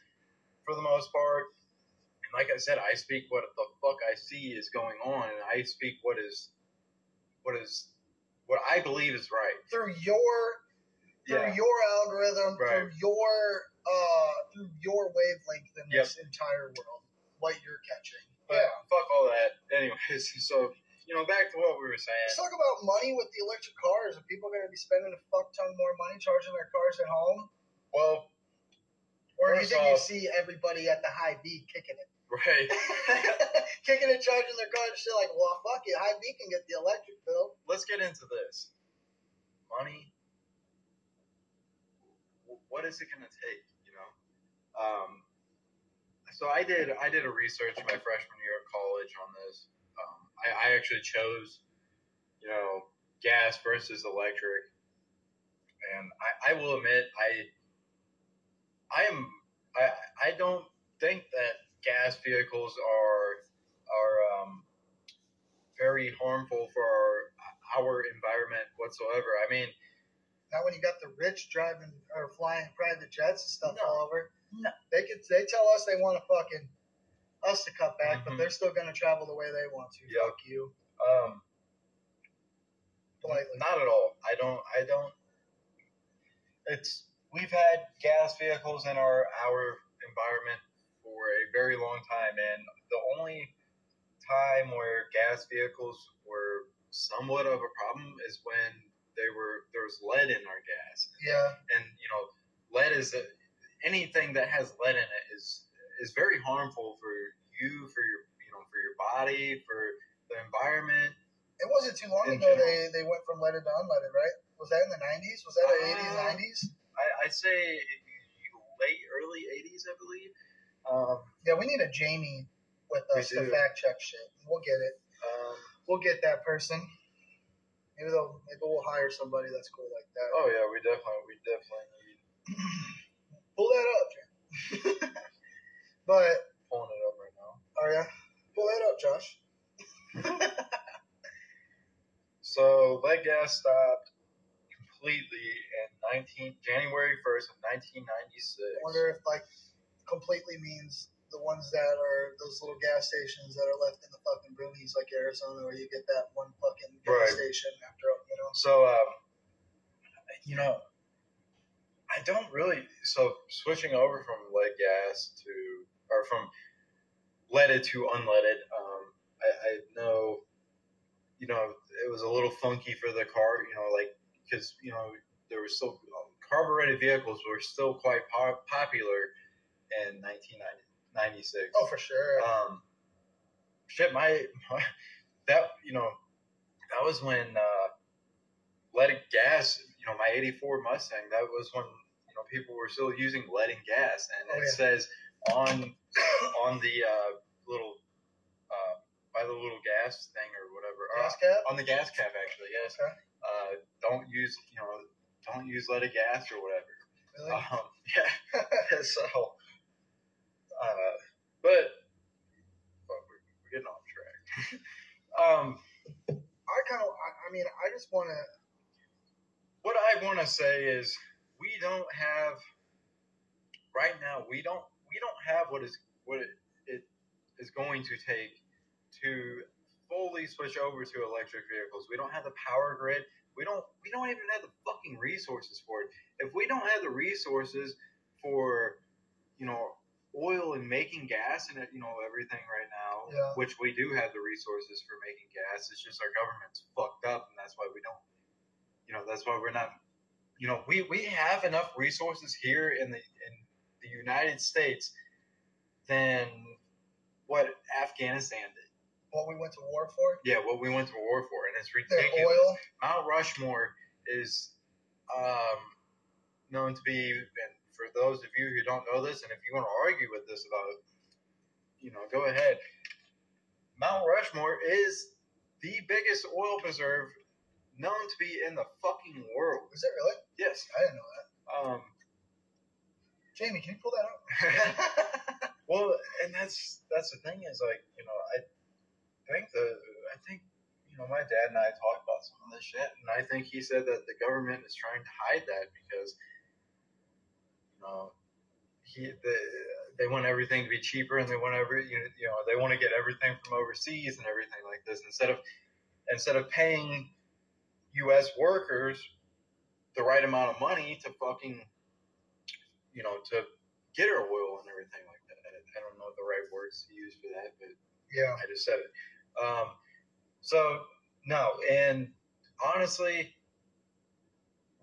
for the most part. And like I said, I speak what the fuck I see is going on, and I speak what is what is what I believe is right. through your through Yeah. your algorithm, Right. through your uh, through your wavelength in Yep. this entire world, what you're catching. But fuck all that. Anyways, so you know, back to what we were saying. Let's talk about money with the electric cars. Are people going to be spending a fuck ton more money charging their cars at home? Well, Or do you think you see everybody at the Hy-Vee kicking it? right. kicking and charging their cars, and shit like, well, fuck it, high B can get the electric bill. Let's get into this. Money. What is it going to take? You know. Um, so I did. I did a research my freshman year of college on this. Um, I, I actually chose, you know, gas versus electric, and I, I will admit I. I am. I I don't think that gas vehicles are are um, very harmful for our, our environment whatsoever. I mean, Now, when you got the rich driving or flying private jets and stuff No. all over, No. they could they tell us they want to fucking us to cut back, but Mhm. they're still going to travel the way they want to. Yep. Fuck you, um, politely. not at all. I don't. I don't. It's we've had gas vehicles in our our environment for a very long time, and the only time where gas vehicles were somewhat of a problem is when they were there was lead in our gas. Yeah, and you know, lead is a, anything that has lead in it is is very harmful for you, for your you know, for your body, for the environment. it wasn't too long ago general. they they went from leaded to unleaded, right? Was that in the '90s? Was that the Uh, '80s, '90s? I, I say late early '80s, I believe. Um, Yeah, we need a Jamie with us to do. fact check shit. We'll get it. um, We'll get that person. Maybe they'll maybe we'll hire somebody that's cool like that. oh yeah, we definitely we definitely need Pull that up, Jam. but pulling it up right now. oh yeah, pull that up, Josh. So lead gas stopped completely in 19 January 1st of 1996. I wonder if like completely means the ones that are those little gas stations that are left in the fucking boonies like Arizona where you get that one fucking gas Right. station after you know. So, um, you know, I don't really. So, switching over from lead gas to, or from leaded to unleaded, um, I, I know, you know, it was a little funky for the car, you know, like, because, you know, there were still, carbureted vehicles were still quite po- popular in 1996. Oh, for sure. Um, shit, my, my that you know, that was when uh, leaded gas. You know, my '84 Mustang. That was when you know people were still using lead and gas, and Oh, it yeah. says on on the uh, little uh, by the little gas thing or whatever. uh, gas cap. on the gas cap, actually, yes. Okay. Uh, don't use you know don't use leaded gas or whatever. Really? Um, yeah. so, uh, but, but we're, we're getting off track. um, I kind of. I, I mean, I just want to. what I want to say is we don't have right now. We don't we don't have what is what it, it is going to take to fully switch over to electric vehicles. We don't have the power grid. We don't we don't even have the fucking resources for it. If we don't have the resources for you know oil and making gas and you know everything right now, Yeah. which we do have the resources for making gas. It's just our government's fucked up, and that's why we don't. You know, that's why we're not. You know, we we have enough resources here in the in the United States than what Afghanistan did. What we went to war for? Yeah, what we went to war for, and it's ridiculous. oil. Mount Rushmore is um, known to be, and for those of you who don't know this, and if you want to argue with this about, you know, go ahead. Mount Rushmore is the biggest oil preserve known to be in the fucking world. Is it really? Yes. I didn't know that. Um, Jamie, can you pull that up? well, and that's that's the thing is like you know I think the I think you know my dad and I talked about some of this shit, and I think he said that the government is trying to hide that because you know he the, they want everything to be cheaper and they want every you know, you know they want to get everything from overseas and everything like this instead of instead of paying U.S. workers the right amount of money to fucking you know to get our oil and everything like that. I, I don't know the right words to use for that, but Yeah. I just said it. Um, so no, and honestly,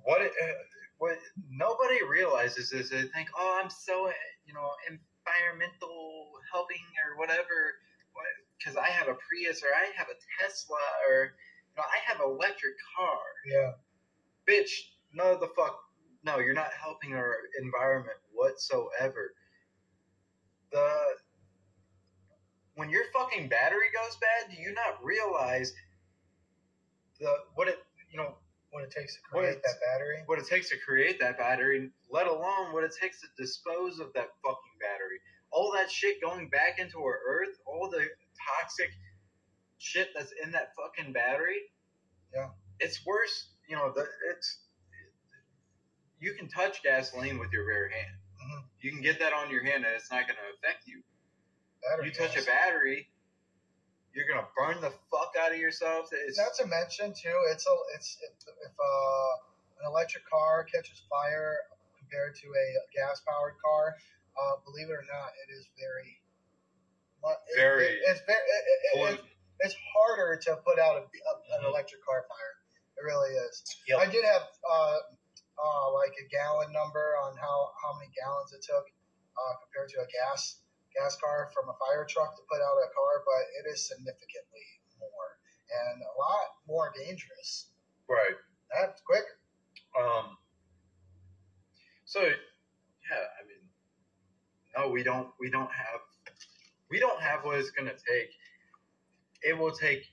what it, uh, what nobody realizes is they think, oh, I'm so you know environmental helping or whatever, because I have a Prius or I have a Tesla or you know I have an electric car. Yeah. Bitch, no the fuck, no, you're not helping our environment whatsoever. The when your fucking battery goes bad, do you not realize the what it you know What it takes to create that battery. what it takes to create that battery, let alone what it takes to dispose of that fucking battery. All that shit going back into our earth, all the toxic shit that's in that fucking battery. Yeah. It's worse, you know, the, it's you can touch gasoline with your bare hand. Mhm. You can get that on your hand and it's not going to affect you. Battery You touch a battery, you're going to burn the fuck out of yourself. It's, Not to mention too, it's a it's if, if uh, an electric car catches fire compared to a gas powered car, uh, believe it or not, it is very, it- Very it- it's very it, it, it, it's harder to put out a, a, an electric car fire. It really is. Yep. I did have uh, uh, like a gallon number on how, how many gallons it took uh, compared to a gas gas car from a fire truck to put out a car, but it is significantly more and a lot more dangerous. right. That's quick. Um. So, yeah, I mean, no, we don't. We don't have. We don't have what it's going to take. It will take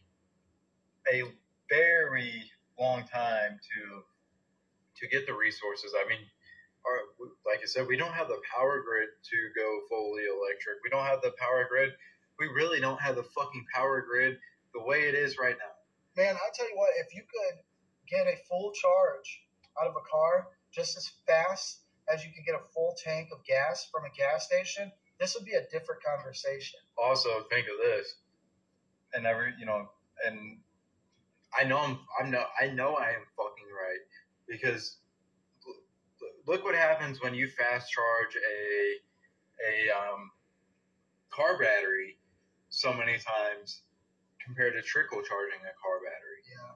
a very long time to to get the resources. I mean, our, like I said, we don't have the power grid to go fully electric. We don't have the power grid. We really don't have the fucking power grid the way it is right now. Man, I tell you what, if you could get a full charge out of a car just as fast as you could get a full tank of gas from a gas station, this would be a different conversation. also think of this and every you know and i know i'm i'm no i know i am fucking right because look what happens when you fast charge a a um, car battery so many times compared to trickle charging a car battery Yeah.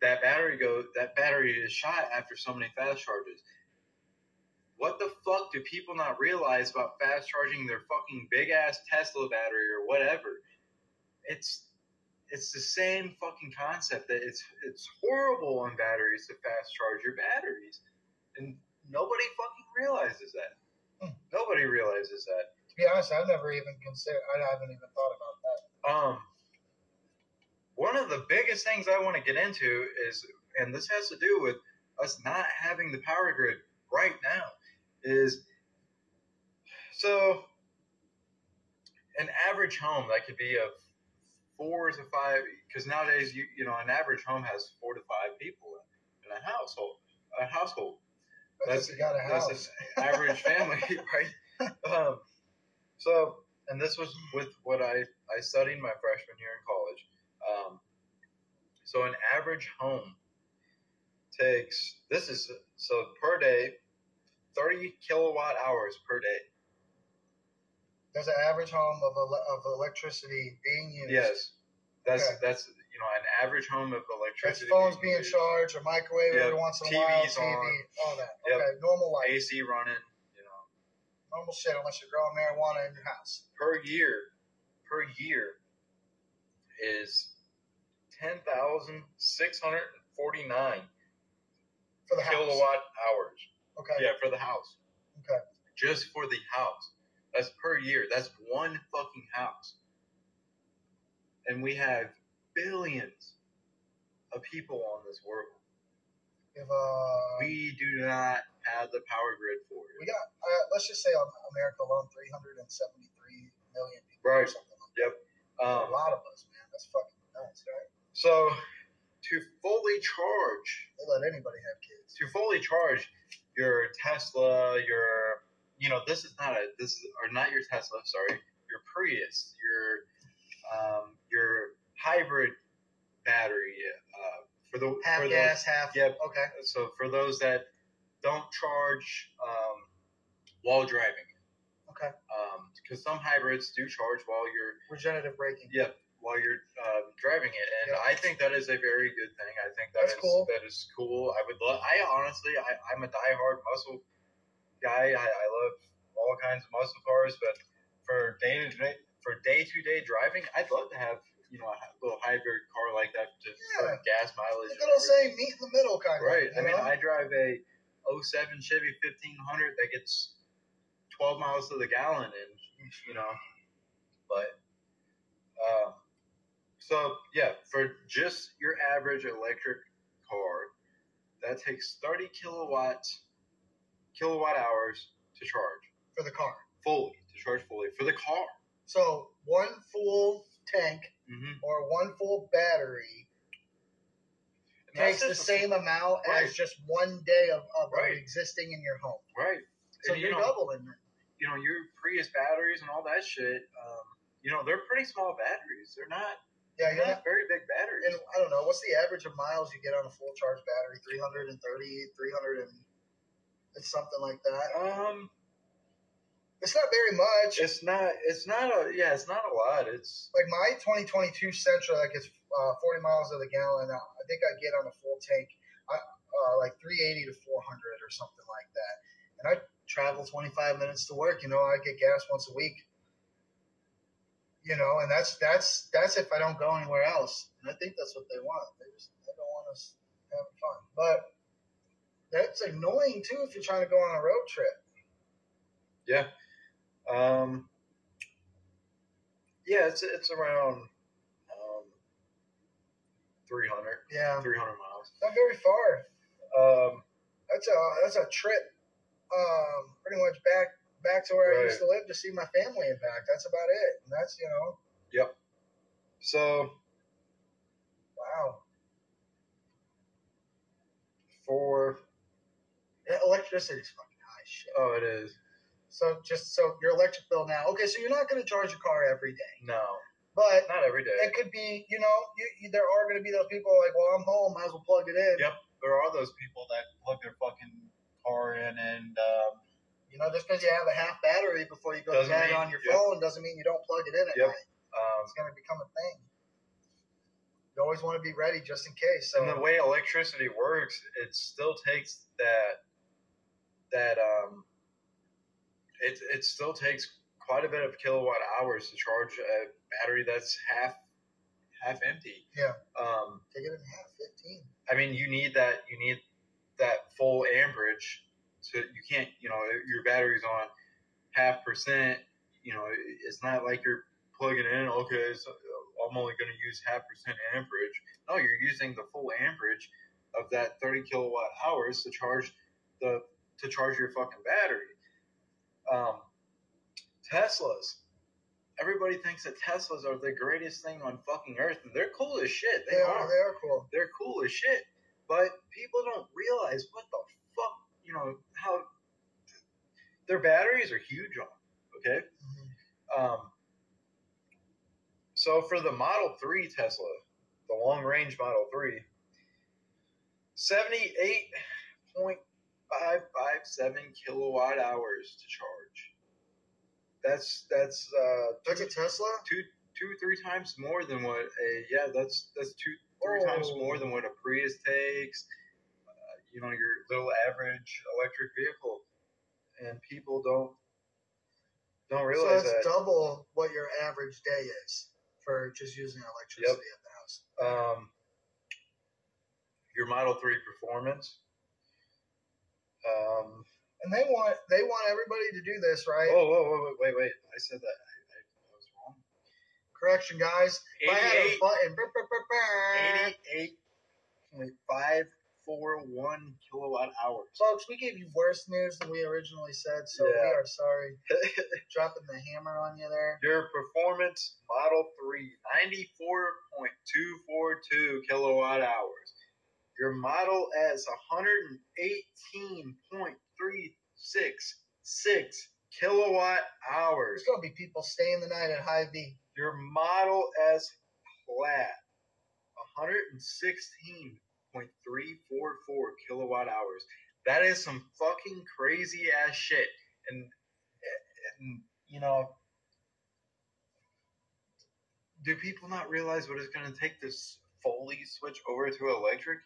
that battery go that battery is shot after so many fast charges. What the fuck do people not realize about fast charging their fucking big ass Tesla battery or whatever? It's it's the same fucking concept that it's it's horrible on batteries to fast charge your batteries. And nobody fucking realizes that. Hmm. Nobody realizes that. To be honest, I've never even considered, I haven't even thought about that. Um, one of the biggest things I want to get into is, and this has to do with us not having the power grid right now, is so an average home that could be of four to five, because nowadays you you know an average home has four to five people in a household. A household that's got a that's house. an average family, right? Um, so and this was with what I I studied my freshman year in college. Um, so an average home takes this is so per day, thirty kilowatt hours per day. There's an average home of, ele- of electricity being used. Yes, that's Okay. that's you know an average home of electricity. phones being charged, a microwave Yep. every once in a while, TVs TV, on. all that. Yep. Okay, normal life, AC running. You know, normal shit, unless you're growing marijuana in your house. per year, per year is ten thousand six hundred and forty nine For the house. kilowatt hours. Okay. Yeah, for the house. Okay. Just for the house. That's per year. That's one fucking house. And we have billions of people on this world. If, uh, we, We do not have the power grid for it. We got, uh, let's just say on America alone, 373 million people or Right. something like that. a Um, lot of us, man. That's fucking nuts, right? so to fully charge They let anybody have kids. to fully charge your Tesla, your you know this is not a this is or not your Tesla, sorry, your Prius, your um, hybrid battery uh, for the Half for gas, half. Yep. Okay. So for those that don't charge um, while driving, Okay. because some hybrids do charge while you're Regenerative braking. yeah, while you're uh, driving it, and Yeah. I think that is a very good thing. I think that That's is- cool. That is cool. I would love. I honestly, I, I'm a diehard muscle guy. I, I love all kinds of muscle cars, but for day to day, for day to day driving, I'd love to have you know a little hybrid car like that to Yeah. gas mileage. Good old saying, meet in the middle, kind of. Right. I mean, know? I drive a 07 Chevy 1500 that gets 12 miles to the gallon, and you know, but um, so yeah, for just your average electric car, that takes 30 kilowatts kilowatt hours to charge for the car. fully to charge fully for the car. So one full tank Mm-hmm. or one full battery takes the same amount Right. as just one day of, of Right. existing in your home. right. So And, you're you know, doubling it. you know, your Prius batteries and all that shit, um, you know, they're pretty small batteries. They're not, Yeah, they're not not, very big batteries. and I don't know, what's the average of miles you get on a full charge battery? 330, 300 and it's something like that. um, It's not very much. it's not, it's not a, yeah, it's not a lot. It's, like my 2022 Sentra that gets uh, 40 miles of the gallon. I think I get on a full tank, I, uh, like 380 to 400 or something like that. And I travel 25 minutes to work. You know, I get gas once a week. You know, and that's that's that's if I don't go anywhere else. And I think that's what they want. They just they don't want us having fun. But that's annoying too if you're trying to go on a road trip. yeah. Um, yeah, it's, it's around, um, 300, Yeah, 300 miles. not very far. Um, that's a that's a trip um pretty much back back to where I used to live to see my family and back. That's about it. And that's you know Yep. so wow. for, Yeah, electricity's fucking high shit. oh, it is. So just so your electric bill now. Okay, so you're not going to charge your car every day, No, but not every day. it could be. You know, you, you, there are going to be those people like, well, I'm home, might as well plug it in. Yep. There are those people that plug their fucking car in and, um, You know, just because you have a half battery before you go to Doesn't bed mean- on your yep. phone doesn't mean you don't plug it in at Yep. night. um, It's going to become a thing. You always want to be ready just in case. So and the way electricity works, it still takes that that um, it it still takes quite a bit of kilowatt hours to charge a battery that's half half empty. Yeah. Um, take it in half, fifteen. I mean, you need that you need that full amperage. So you can't, you know, your battery's on half percent. You know, it's not like you're plugging in. Okay, so I'm only going to use half percent amperage. No, you're using the full amperage of that 30 kilowatt hours to charge the to charge your fucking battery. Um, Teslas. Everybody thinks that Teslas are the greatest thing on fucking earth, and they're cool as shit. They, are. They are cool. they're cool as shit, but people don't realize what the fuck, you know, how their batteries are huge on. Okay, Mhm. um, So for the Model 3 Tesla, the long range Model 3, 78.557 kilowatt hours to charge. That's that's uh, That's a Tesla. two two three times more than what a yeah that's that's two three times Oh. more than what a Prius takes. Uh, you know your little average electric vehicle, and people don't don't So realize that's that. double what your average day is for just using electricity at the house. um, your Model Three Performance. Um, And they want they want everybody to do this, right? whoa, whoa, whoa, wait, wait, wait! I said that. I, I, I was wrong. Correction, guys. If I had a button. brr, brr, brr, brr. Eighty-eight point five four one kilowatt hours. Folks, we gave you worse news than we originally said, so we are sorry. Dropping the hammer on you there. Your performance Model 3, 94.242 kilowatt hours. Your Model S, 118.366 kilowatt hours. There's gonna be people staying the night at Hy-Vee. Your Model S Plaid, 116.344 kilowatt hours. That is some fucking crazy ass shit. And, and you know, do people not realize what it's going to take to fully switch over to electric?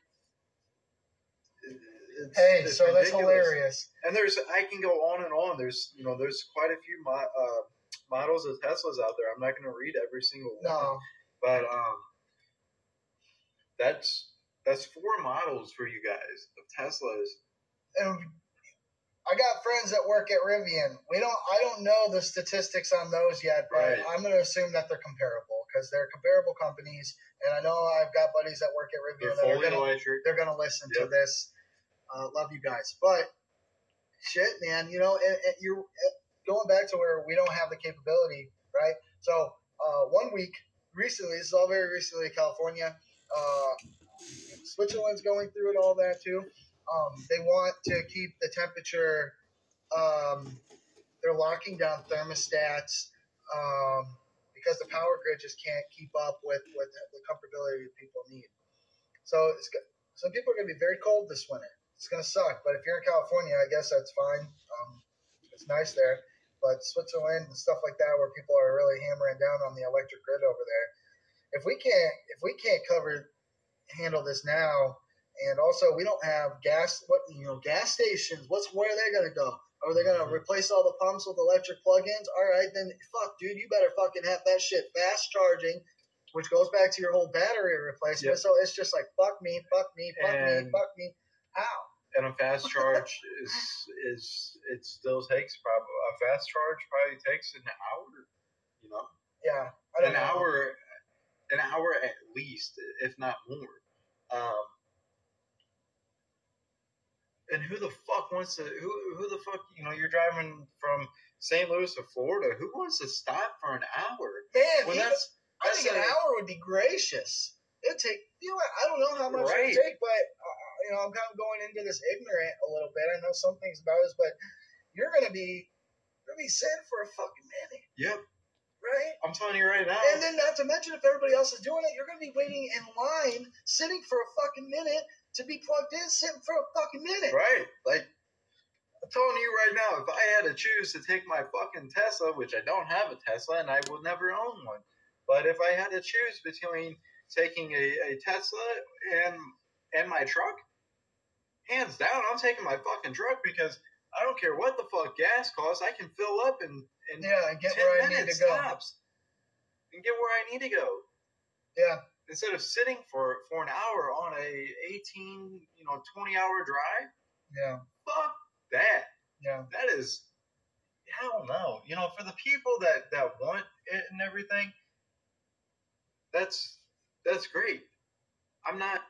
It's- Hey, it's so that's hilarious. And there's, I can go on and on. There's, you know, there's quite a few mo- uh, models of Teslas out there. I'm not going to read every single one, No. but um, that's that's four models for you guys of Teslas. And I got friends that work at Rivian. We don't I don't know the statistics on those yet, but Right. I'm gonna assume that they're comparable because they're comparable companies. And I know I've got buddies that work at They're Rivian that are gonna electric. they're gonna listen to this. Uh, love you guys, but shit, man, you know, it, it, you're going back to where we don't have the capability, right? So uh, one week recently, this is all very recently, California, uh, Switzerland's going through it, all that too. Um, they want to keep the temperature. Um, they're locking down thermostats um, because the power grid just can't keep up with with the comfortability people need. So it's some people are going to be very cold this winter. It's going to suck, but if you're in California, I guess that's fine. Um, it's nice there, but Switzerland and stuff like that, where people are really hammering down on the electric grid over there. If we can't, if we can't cover, handle this now, and also we don't have gas, what you know, gas stations. What's where are they going to go? Are they going to Mhm. replace all the pumps with electric plug-ins? All right, then fuck, dude, you better fucking have that shit fast charging, which goes back to your whole battery replacement. Yep. So it's just like fuck me, fuck me, fuck me, fuck me. How? And a fast charge is is it still takes probably a fast charge probably takes an hour you know Yeah, an know. hour an hour at least if not more um and who the fuck wants to who who the fuck you know you're driving from St. Louis to Florida who wants to stop for an hour Man, when even- that's I that's think an hour would be gracious. It'd take you know what, I don't know how much Right. would take, but uh, you know I'm kind of going into this ignorant a little bit. I know some things about this, but you're gonna be you're gonna be sitting for a fucking minute, yep right? I'm telling you right now And then not to mention if everybody else is doing it, you're gonna be waiting in line, sitting for a fucking minute to be plugged in, sitting for a fucking minute. Right. Like, I'm telling you right now, if I had to choose to take my fucking Tesla, which I don't have a Tesla and I will never own one, but if I had to choose between taking a, a Tesla and and my truck, hands down, I'm taking my fucking truck because I don't care what the fuck gas costs. I can fill up in, in Yeah, and get 10 where I need to go. and get where I need to go Yeah, instead of sitting for for an hour on a 18 you know 20 hour drive yeah, fuck that yeah. that is hell no you know for the people that that want it and everything that's that's great. I'm not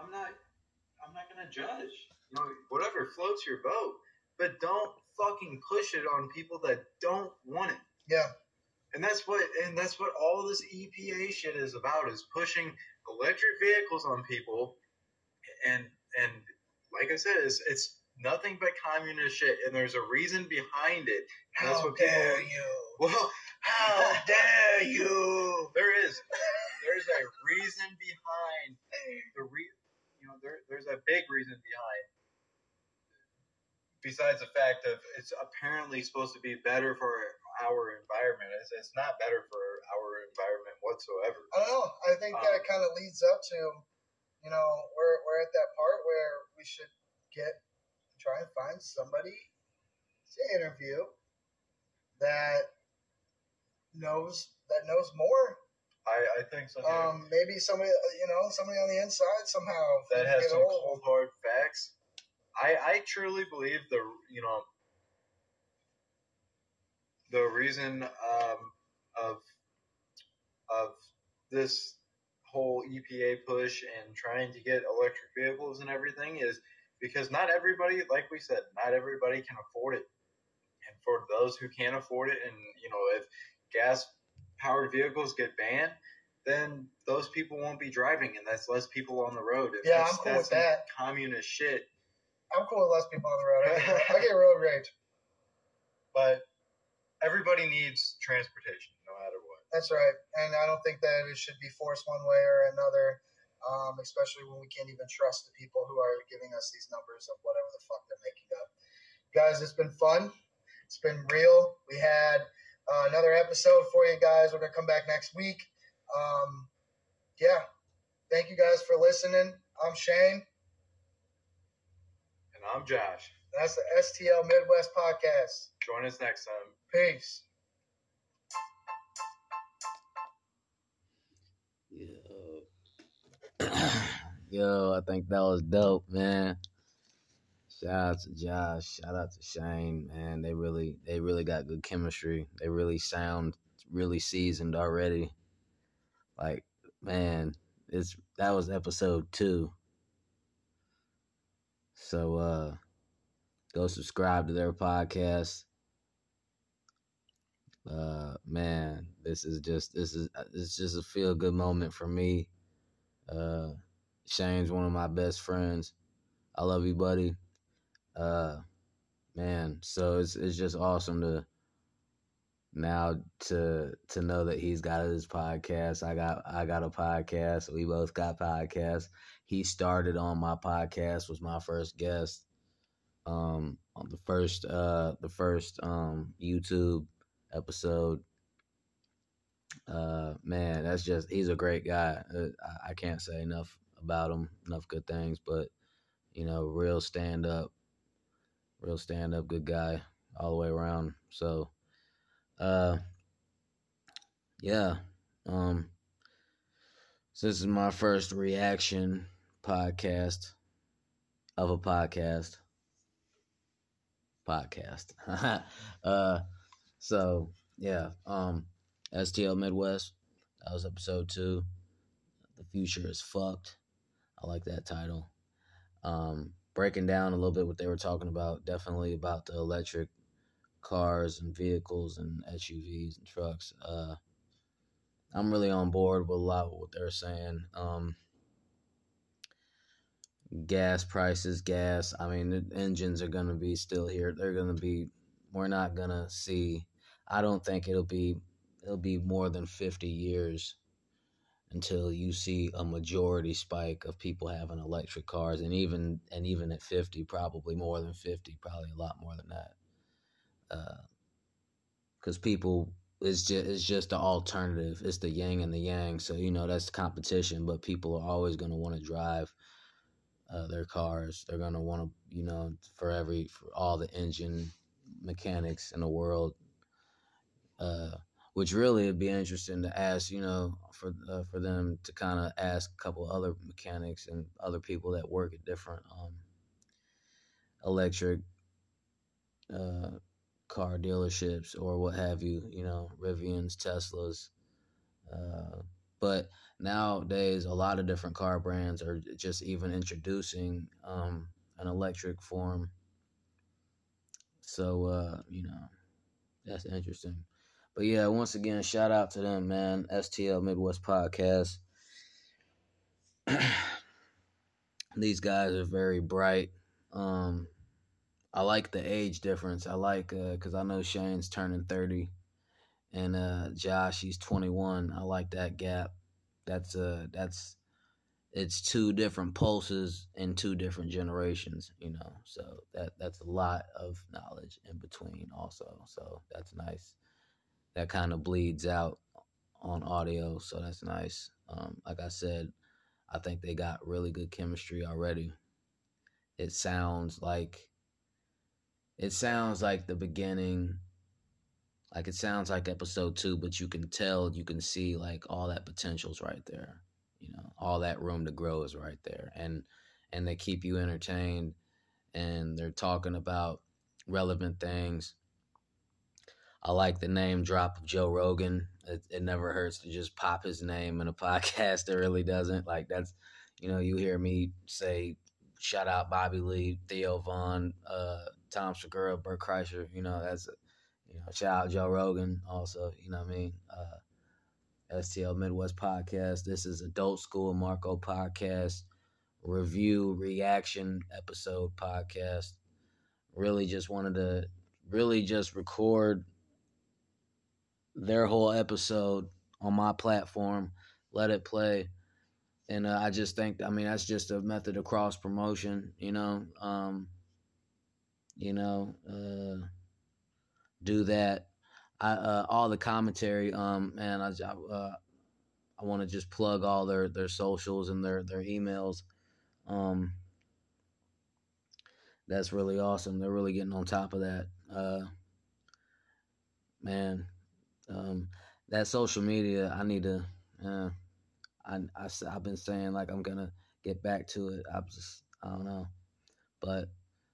i'm not i'm not gonna judge. You know whatever floats your boat but don't fucking push it on people that don't want it. Yeah. And that's what and that's what all this EPA shit is about is pushing electric vehicles on people and and like I said, it's it's nothing but communist shit and there's a reason behind it. And that's How what people dare you? Well How dare you? there is there's a reason behind the re you know there there's a big reason behind besides the fact of it's apparently supposed to be better for our environment it's, it's not better for our environment whatsoever I don't know. I think that Um, kind of leads up to, you know, we're we're at that part where we should get try and find somebody to interview that knows that knows more. i i think so too. Um, maybe somebody, you know, somebody on the inside somehow that has some hold cold hard facts i i truly believe the you know the reason um of of this whole EPA push and trying to get electric vehicles and everything is because not everybody, like we said, not everybody can afford it. And for those who can't afford it, and you know, if gas powered vehicles get banned, then those people won't be driving, and that's less people on the road. And Yeah, I'm cool that's with that. Communist shit. I'm cool with less people on the road. I get road rage. But everybody needs transportation, no matter what. That's right, and I don't think that it should be forced one way or another, um, especially when we can't even trust the people who are giving us these numbers of whatever the fuck they're making up. Guys, it's been fun. It's been real. We had uh, another episode for you guys. We're gonna come back next week. Um, yeah, thank you guys for listening. I'm Shane. And I'm Josh. That's the STL Midwest podcast. Join us next time. Peace. Yo. Yo, I think that was dope, man. Shout out to Josh. Shout out to Shane, man. They really they really got good chemistry. They really sound really seasoned already. Like, man, it's that was episode two. So uh go subscribe to their podcast. Uh man, this is just this is it's just a feel good moment for me. Uh Shane's one of my best friends. I love you, buddy. Uh man, so it's it's just awesome to now to to know that he's got his podcast. I got I got a podcast. We both got podcasts. He started on my podcast, was my first guest. Um on the first uh the first um YouTube episode. Uh man, that's just he's a great guy. Uh, I, can't say enough about him, enough good things, but you know, real stand up, real stand up, good guy all the way around. So, uh, yeah, um, so this is my first reaction podcast of a podcast. Podcast. uh, so yeah, um, STL Midwest. That was episode two. The future is fucked. I like that title. Um, breaking down a little bit what they were talking about, definitely about the electric cars and vehicles and SUVs and trucks. Uh, I'm really on board with a lot of what they're saying. Um, gas prices, gas. I mean, the engines are gonna be still here. They're gonna be. We're not gonna see. I don't think it'll be. It'll be more than 50 years until you see a majority spike of people having electric cars and even and even at 50 probably more than 50 probably a lot more than that because people it's just it's just the alternative it's the yang and the yang so you know that's competition but people are always going to want to drive uh, their cars they're going to want to you know for every for all the engine mechanics in the world uh which really would be interesting to ask, you know, for uh, for them to kind of ask a couple other mechanics and other people that work at different um, electric uh, car dealerships or what have you, you know, Rivians, Teslas. Uh, but nowadays, a lot of different car brands are just even introducing um, an electric form. So, uh, you know, that's interesting. But yeah, once again, shout out to them, man. STL Midwest Podcast. These guys are very bright. Um, I like the age difference. I like because uh, I know Shane's turning thirty, and uh, Josh he's twenty one. I like that gap. That's uh that's it's two different pulses in two different generations. You know, so that that's a lot of knowledge in between. Also, so that's nice. That kind of bleeds out on audio, so that's nice. Um, like I said, I think they got really good chemistry already. It sounds like it sounds like the beginning like it sounds like episode 2 but you can tell you can see like all that potential's right there you know all that room to grow is right there and and they keep you entertained and they're talking about relevant things I like the name drop of Joe Rogan. It, it never hurts to just pop his name in a podcast. It really doesn't. Like that's, you know, you hear me say, shout out Bobby Lee, Theo Von, uh, Tom Segura, Bert Kreischer. You know, that's, you know, shout out Joe Rogan also. You know what I mean? Uh, STL Midwest podcast. This is Adult School Marco podcast review reaction episode podcast. Really just wanted to really just record their whole episode on my platform, let it play. And uh, I just think, I mean, that's just a method of cross promotion, you know. Um, you know, uh, do that. I uh, all the commentary, um, man. I uh, I want to just plug all their their socials and their their emails. Um, that's really awesome. They're really getting on top of that. Uh, man, um, that social media, I need to. Uh, I, I I've been saying like I'm gonna get back to it. I just I don't know, but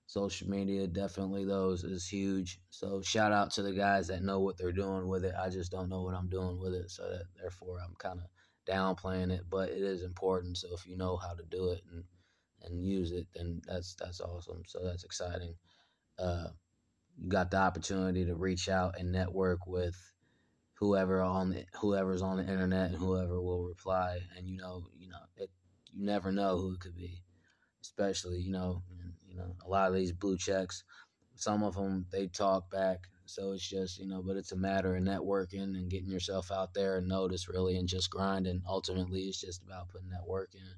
social media definitely those is huge. So shout out to the guys that know what they're doing with it. I just don't know what I'm doing with it, so that therefore I'm kind of downplaying it, but it is important. So if you know how to do it and and use it, then that's that's awesome. So that's exciting. Uh, you got the opportunity to reach out and network with whoever on the, whoever's on the internet and whoever will reply. And you know, you know, it, you never know who it could be, especially you know, you know, a lot of these blue checks. Some of them they talk back, so it's just you know, but it's a matter of networking and getting yourself out there and notice really, and just grinding. Ultimately, it's just about putting that work in.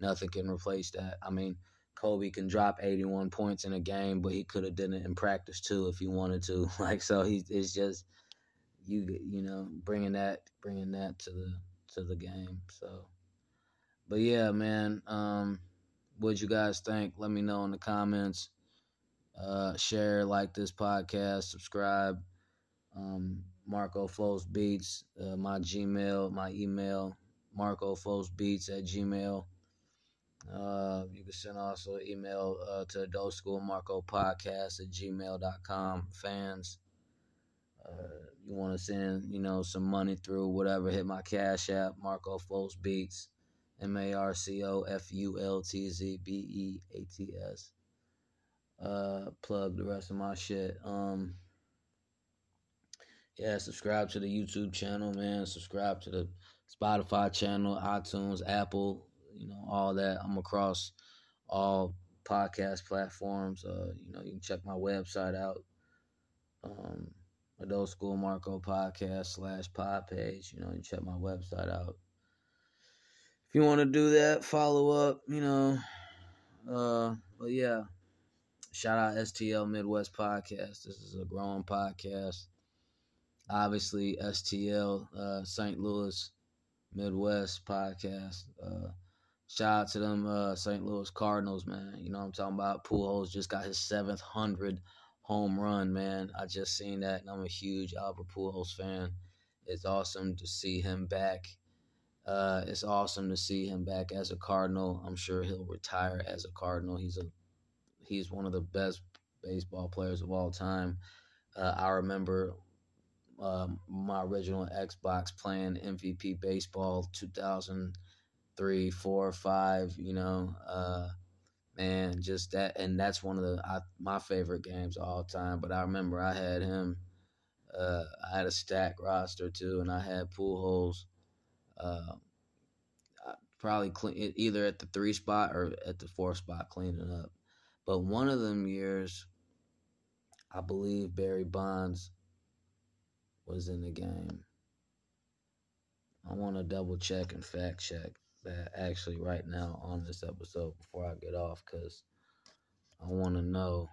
Nothing can replace that. I mean. Kobe can drop 81 points in a game, but he could have done it in practice too if he wanted to. Like so, he it's just you you know bringing that bringing that to the to the game. So, but yeah, man. Um, what you guys think? Let me know in the comments. Uh, share, like this podcast, subscribe. Um, Marco Fultz Beats, uh, my Gmail, my email, Marco Fultz Beats at Gmail. Uh, you can send also email uh, to Adult School Marco Podcast at gmail.com. Fans, uh, you want to send, you know, some money through whatever, hit my Cash App, Marco Fultz Beats, M A R C O F U L T Z B E A T S. Uh, plug the rest of my shit. Um, yeah, subscribe to the YouTube channel, man. Subscribe to the Spotify channel, iTunes, Apple, you know, all that. I'm across all podcast platforms. Uh, you know, you can check my website out. Um, Adult School Marco podcast slash pod page. You know, you check my website out. If you want to do that, follow up, you know. Uh, but yeah, shout out STL Midwest Podcast. This is a growing podcast. Obviously, STL uh, St. Louis Midwest Podcast. Uh, shout out to them uh, St. Louis Cardinals, man. You know I'm talking about? Pujols just got his 700 home run, man. I just seen that, and I'm a huge Albert Pujols fan. It's awesome to see him back. Uh, it's awesome to see him back as a Cardinal. I'm sure he'll retire as a Cardinal. He's a he's one of the best baseball players of all time. Uh, I remember um, my original Xbox playing MVP baseball 2003, four, five. You know, uh, man, just that, and that's one of the I, my favorite games all time. But I remember I had him Uh, I had a stack roster too, and I had Pujols. Uh, probably clean either at the three spot or at the four spot cleaning up. But one of them years, I believe Barry Bonds was in the game. I want to double check and fact check that actually right now on this episode before I get off because I want to know